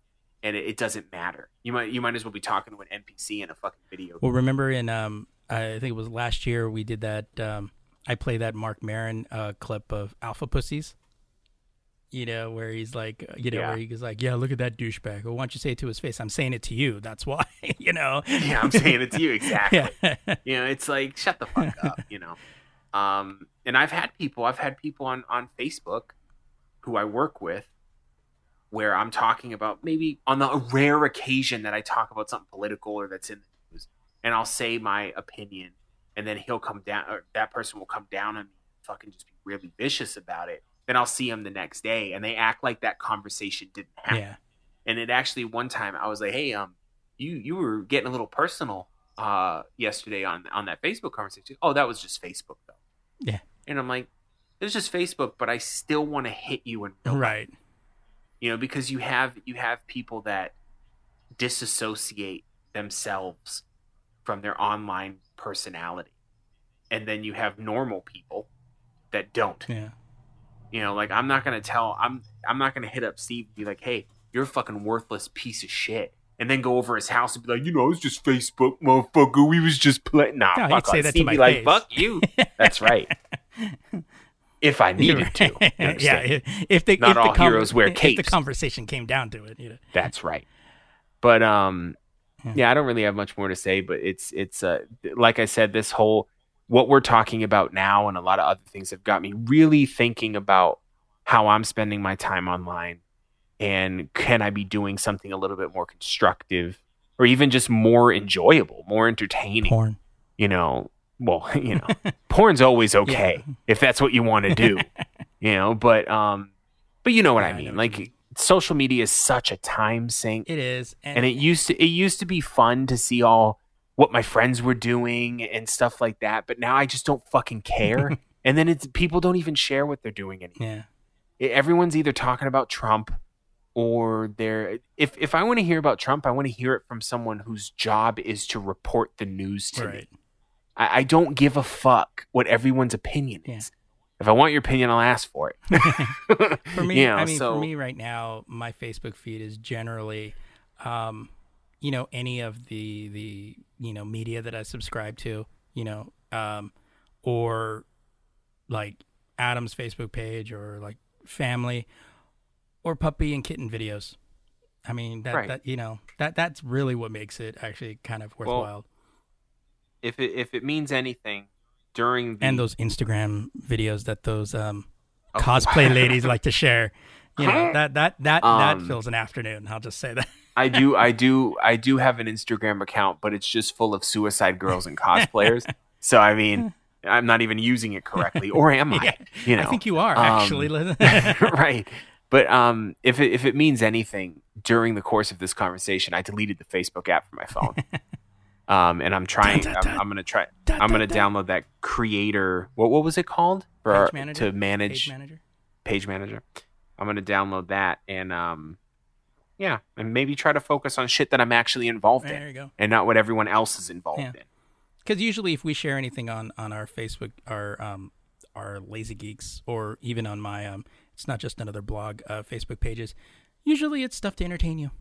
Speaker 2: and it, it doesn't matter you might you might as well be talking to an npc in a fucking video
Speaker 1: Well, remember in um, I think it was last year we did that. Um, I play that Marc Maron uh, clip of Alpha Pussies. You know where he's like, uh, you know
Speaker 2: Yeah.
Speaker 1: where he goes like, "Yeah, look at that douchebag." Well, why don't you say it to his face? I'm saying it to you. That's why. you know.
Speaker 2: yeah i'm saying it to you exactly
Speaker 1: Yeah.
Speaker 2: you know it's like shut the fuck up you know um and i've had people i've had people on on facebook who i work with where i'm talking about maybe on the rare occasion that i talk about something political or that's in the news and i'll say my opinion and then he'll come down or that person will come down on me and fucking just be really vicious about it then i'll see him the next day and they act like that conversation didn't happen
Speaker 1: yeah.
Speaker 2: and it actually one time I was like, "Hey, um, you you were getting a little personal uh yesterday on on that Facebook conversation." Oh, that was just Facebook though.
Speaker 1: Yeah.
Speaker 2: And I'm like, "It was just Facebook, but I still want to hit you in real.
Speaker 1: Right.
Speaker 2: You know, because you have you have people that disassociate themselves from their online personality, and then you have normal people that don't.
Speaker 1: Yeah.
Speaker 2: You know, like I'm not gonna tell I'm I'm not gonna hit up Steve and be like, hey, you're a fucking worthless piece of shit. And then go over his house and be like, you know, it's just Facebook, motherfucker. We was just playing. Nah,
Speaker 1: No, he'd
Speaker 2: fuck
Speaker 1: say
Speaker 2: off.
Speaker 1: that to
Speaker 2: Steve
Speaker 1: my
Speaker 2: be like,
Speaker 1: face.
Speaker 2: fuck you. That's right. if I needed to.
Speaker 1: Yeah. If, if the
Speaker 2: Not
Speaker 1: if the
Speaker 2: all heroes wear
Speaker 1: if the conversation came down to it, you know.
Speaker 2: That's right. But um yeah, I don't really have much more to say, but it's it's uh like I said, this whole what we're talking about now and a lot of other things have got me really thinking about how I'm spending my time online and can I be doing something a little bit more constructive or even just more enjoyable, more entertaining,
Speaker 1: Porn.
Speaker 2: you know. Well, you know, porn's always okay if that's what you want to do, you know, but um but you know what
Speaker 1: Yeah,
Speaker 2: I
Speaker 1: I
Speaker 2: mean.
Speaker 1: you
Speaker 2: like
Speaker 1: mean.
Speaker 2: social media is such a time sink
Speaker 1: It is, and,
Speaker 2: and it used to it used to be fun to see all what my friends were doing and stuff like that but now i just don't fucking care and then it's people don't even share what they're doing anymore
Speaker 1: yeah.
Speaker 2: Everyone's either talking about trump or they're if if i want to hear about trump i want to hear it from someone whose job is to report the news to
Speaker 1: Right.
Speaker 2: me I, I don't give a fuck what everyone's opinion
Speaker 1: Yeah.
Speaker 2: is if i want your opinion i'll ask for it
Speaker 1: For me,
Speaker 2: You know,
Speaker 1: I mean,
Speaker 2: so-
Speaker 1: for me right now, my Facebook feed is generally, um, you know, any of the the you know media that I subscribe to, you know, um, or like Adam's Facebook page or like family, or puppy and kitten videos. I mean that
Speaker 2: Right.
Speaker 1: that you know that that's really what makes it actually kind of worthwhile.
Speaker 2: If it if it means anything during the
Speaker 1: and those Instagram videos that those um,
Speaker 2: Oh,
Speaker 1: cosplay
Speaker 2: wow.
Speaker 1: ladies like to share. You know that that that that
Speaker 2: Um,
Speaker 1: fills an afternoon. I'll just say that.
Speaker 2: I do, I do, I do have an Instagram account, but it's just full of suicide girls and cosplayers. so I mean, I'm not even using it correctly, or am I?
Speaker 1: Yeah,
Speaker 2: you know,
Speaker 1: I think you are
Speaker 2: Um,
Speaker 1: actually.
Speaker 2: right. But um, if it, if it means anything, during the course of this conversation, I deleted the Facebook app from my phone. um, and I'm trying. I'm, I'm gonna try. I'm gonna download that creator. What what was it called? For our-
Speaker 1: manager?
Speaker 2: to manage
Speaker 1: Page manager?
Speaker 2: Page manager. I'm gonna download that and um, yeah, and maybe try to focus on shit that I'm actually involved in,
Speaker 1: There you go.
Speaker 2: and not what everyone else is involved
Speaker 1: Yeah.
Speaker 2: in.
Speaker 1: Because usually, if we share anything on on our Facebook, our um our lazy geeks, or even on my um, it's not just another blog, uh, Facebook pages. Usually, it's stuff to entertain you.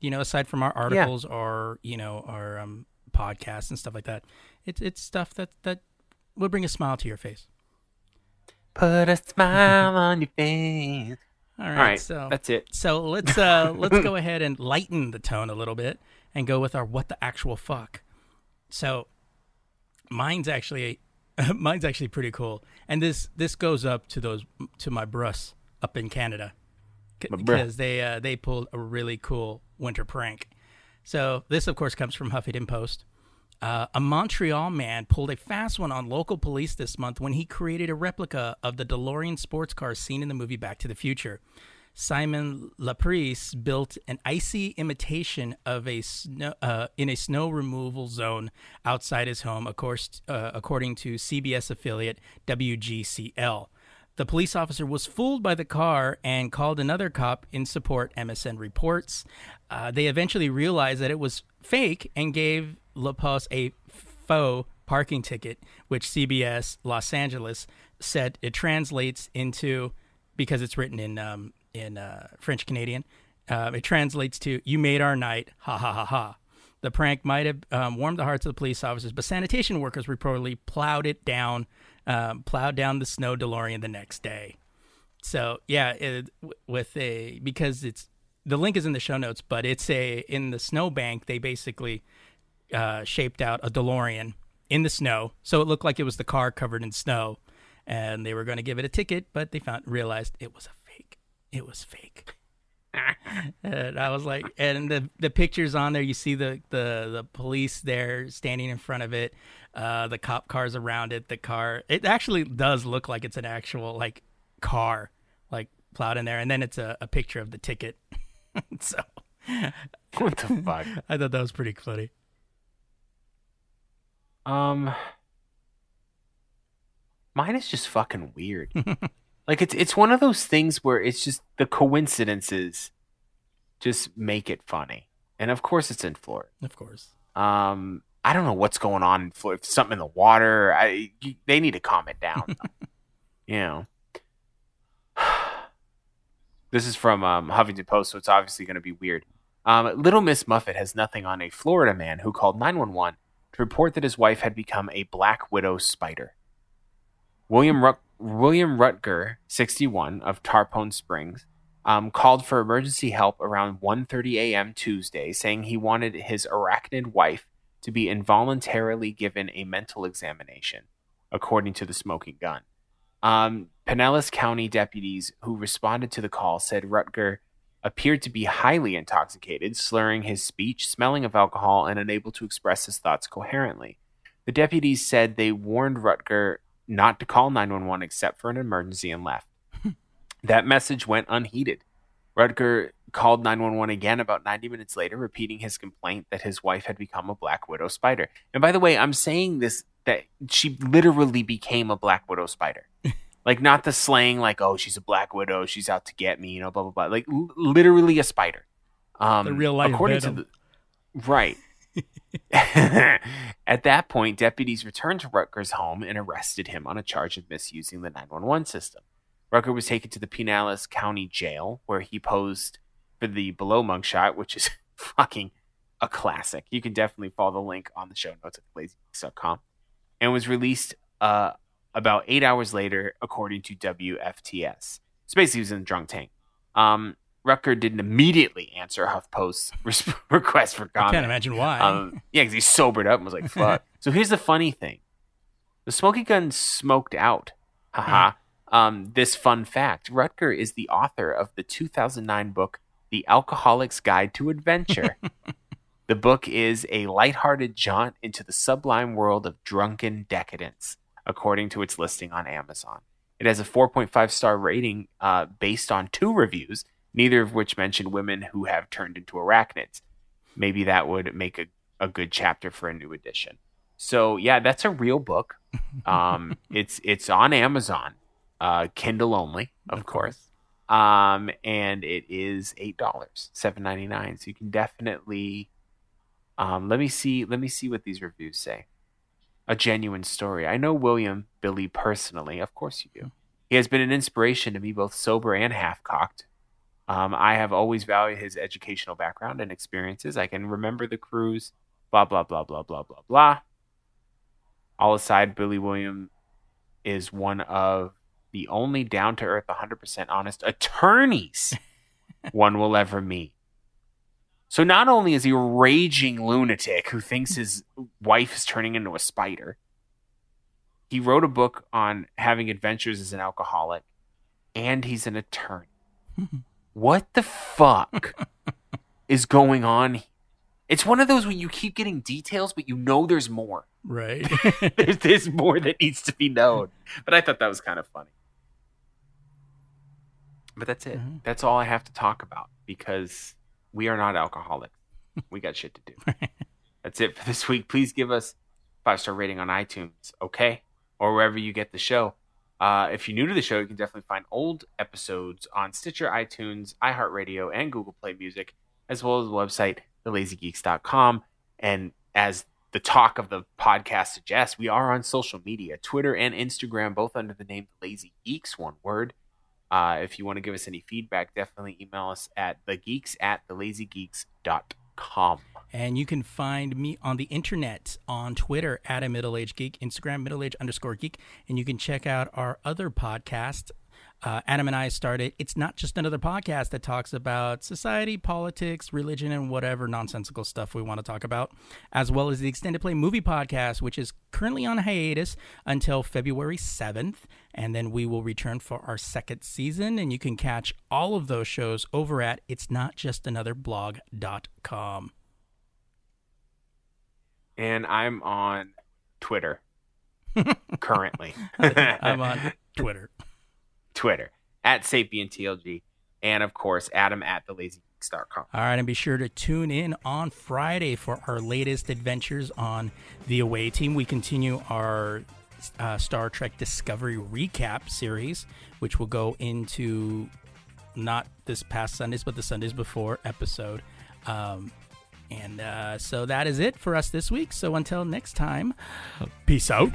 Speaker 1: You know, aside from our articles or you know our um podcasts and stuff like that, it's it's stuff that that will bring a smile to your face.
Speaker 2: Put a smile on your face.
Speaker 1: All right,
Speaker 2: All right,
Speaker 1: so
Speaker 2: that's it.
Speaker 1: So let's uh let's go ahead and lighten the tone a little bit and go with our what the actual fuck. So mine's actually mine's actually pretty cool, and this this goes up to those to my brus up in Canada C- because they uh, they pulled a really cool winter prank. So this, of course, comes from Huffington Post. Uh, a Montreal man pulled a fast one on local police this month when he created a replica of the DeLorean sports car seen in the movie Back to the Future. Simon Laprise built an icy imitation of a snow uh, in a snow removal zone outside his home, of course, uh, according to CBS affiliate WGCL. The police officer was fooled by the car and called another cop in support, MSN reports. Uh, they eventually realized that it was fake and gave LaPos a faux parking ticket, which CBS Los Angeles said it translates into, because it's written in, um, in uh, French Canadian, uh, it translates to, You made our night, ha ha ha ha. The prank might have um, warmed the hearts of the police officers, but sanitation workers reportedly plowed it down, um, plowed down the snow DeLorean the next day. So yeah, it, with a because it's the link is in the show notes, but it's a in the snowbank they basically uh, shaped out a DeLorean in the snow, so it looked like it was the car covered in snow, and they were going to give it a ticket, but they found realized it was a fake. It was fake. and I was like, and the the pictures on there, you see the the the police there standing in front of it, uh, the cop cars around it, the car. It actually does look like it's an actual like car, like plowed in there, and then it's a, a picture of the ticket. so,
Speaker 2: What the fuck?
Speaker 1: I thought that was pretty funny.
Speaker 2: Um, mine is just fucking weird. like it's it's one of those things where it's just the coincidences just make it funny, and of course it's in Florida.
Speaker 1: Of course.
Speaker 2: Um, I don't know what's going on in Florida. If something in the water. I you, they need to calm it down. you know. This is from um, Huffington Post, so it's obviously going to be weird. Um, Little Miss Muffet has nothing on a Florida man who called 911 to report that his wife had become a black widow spider. William William Rutger, 61 of Tarpon Springs, um, called for emergency help around 1:30 a.m. Tuesday, saying he wanted his arachnid wife to be involuntarily given a mental examination, according to the smoking gun. Um, Pinellas County deputies who responded to the call said Rutger appeared to be highly intoxicated, slurring his speech, smelling of alcohol, and unable to express his thoughts coherently. The deputies said they warned Rutger not to call 911 except for an emergency and left. that message went unheeded. Rutger called 911 again about 90 minutes later, repeating his complaint that his wife had become a black widow spider. And by the way, I'm saying this that she literally became a black widow spider. like not the slang like oh she's a black widow, she's out to get me, you know, blah blah blah. Like l- literally a spider. Um
Speaker 1: The real life
Speaker 2: according
Speaker 1: Venom.
Speaker 2: to the right. At that point, deputies returned to Rutger's home and arrested him on a charge of misusing the 911 system. Rutger was taken to the Pinellas County Jail, where he posed for the below mugshot, which is fucking a classic. You can definitely follow the link on the show notes at lazygeeks.com, and was released uh, about eight hours later, according to WFTS. So basically, he was in a drunk tank. Um, Rutger didn't immediately answer HuffPost's res- request for comment.
Speaker 1: I can't imagine why.
Speaker 2: Um, yeah, because he sobered up and was like, fuck. so here's the funny thing the smoking gun smoked out. Haha. Um, this fun fact Rutger is the author of the 2009 book, The Alcoholic's Guide to Adventure. the book is a lighthearted jaunt into the sublime world of drunken decadence, according to its listing on Amazon. It has a 4.5 star rating uh, based on two reviews, neither of which mention women who have turned into arachnids maybe that would make a, a good chapter for a new edition. So yeah, that's a real book. Um, it's it's on Amazon, uh, Kindle only, of, course. Um, and it is eight dollars, seven ninety nine. So you can definitely. Um, let me see. Let me see what these reviews say. A genuine story. I know William Billy personally. Of course you do. He has been an inspiration to me, both sober and half cocked. Um, I have always valued his educational background and experiences. I can remember the cruise, blah, blah, blah, blah, blah, blah, blah. All aside, Billy William is one of the only down to earth, 100% honest attorneys one will ever meet. So not only is he a raging lunatic who thinks his wife is turning into a spider, he wrote a book on having adventures as an alcoholic, and he's an attorney what the fuck is going on? here? It's one of those when you keep getting details, but you know there's more.
Speaker 1: right.
Speaker 2: there's, there's more that needs to be known. But I thought that was kind of funny. But that's it.
Speaker 1: Mhm.
Speaker 2: That's all I have to talk about because we are not alcoholics. We got shit to do. that's it for this week. Please give us five star rating on iTunes, okay, or wherever you get the show. Uh, if you're new to the show, you can definitely find old episodes on Stitcher, iTunes, iHeartRadio, and Google Play Music, as well as the website, thelazygeeks.com. And as the talk of the podcast suggests, we are on social media Twitter and Instagram, both under the name Lazy Geeks, one word. Uh, if you want to give us any feedback, definitely email us at thegeeks at thelazygeeks.com.
Speaker 1: And you can find me on the internet on Twitter at a middle age geek, Instagram middle age underscore geek, and you can check out our other podcast. Uh, Adam and I started. It's not just another podcast that talks about society, politics, religion, and whatever nonsensical stuff we want to talk about, as well as the extended play movie podcast, which is currently on hiatus until February 7th. And then we will return for our second season. And you can catch all of those shows over at it's not just another blog.com.
Speaker 2: And I'm on Twitter currently.
Speaker 1: I'm on Twitter.
Speaker 2: Twitter at SapienTLG. And of course, Adam at thelazygeeks.com.
Speaker 1: All right, and be sure to tune in on Friday for our latest adventures on the away team. We continue our uh, Star Trek Discovery recap series, which will go into not this past Sundays, but the Sundays before episode. Um, and uh, so that is it for us this week. So until next time, peace out.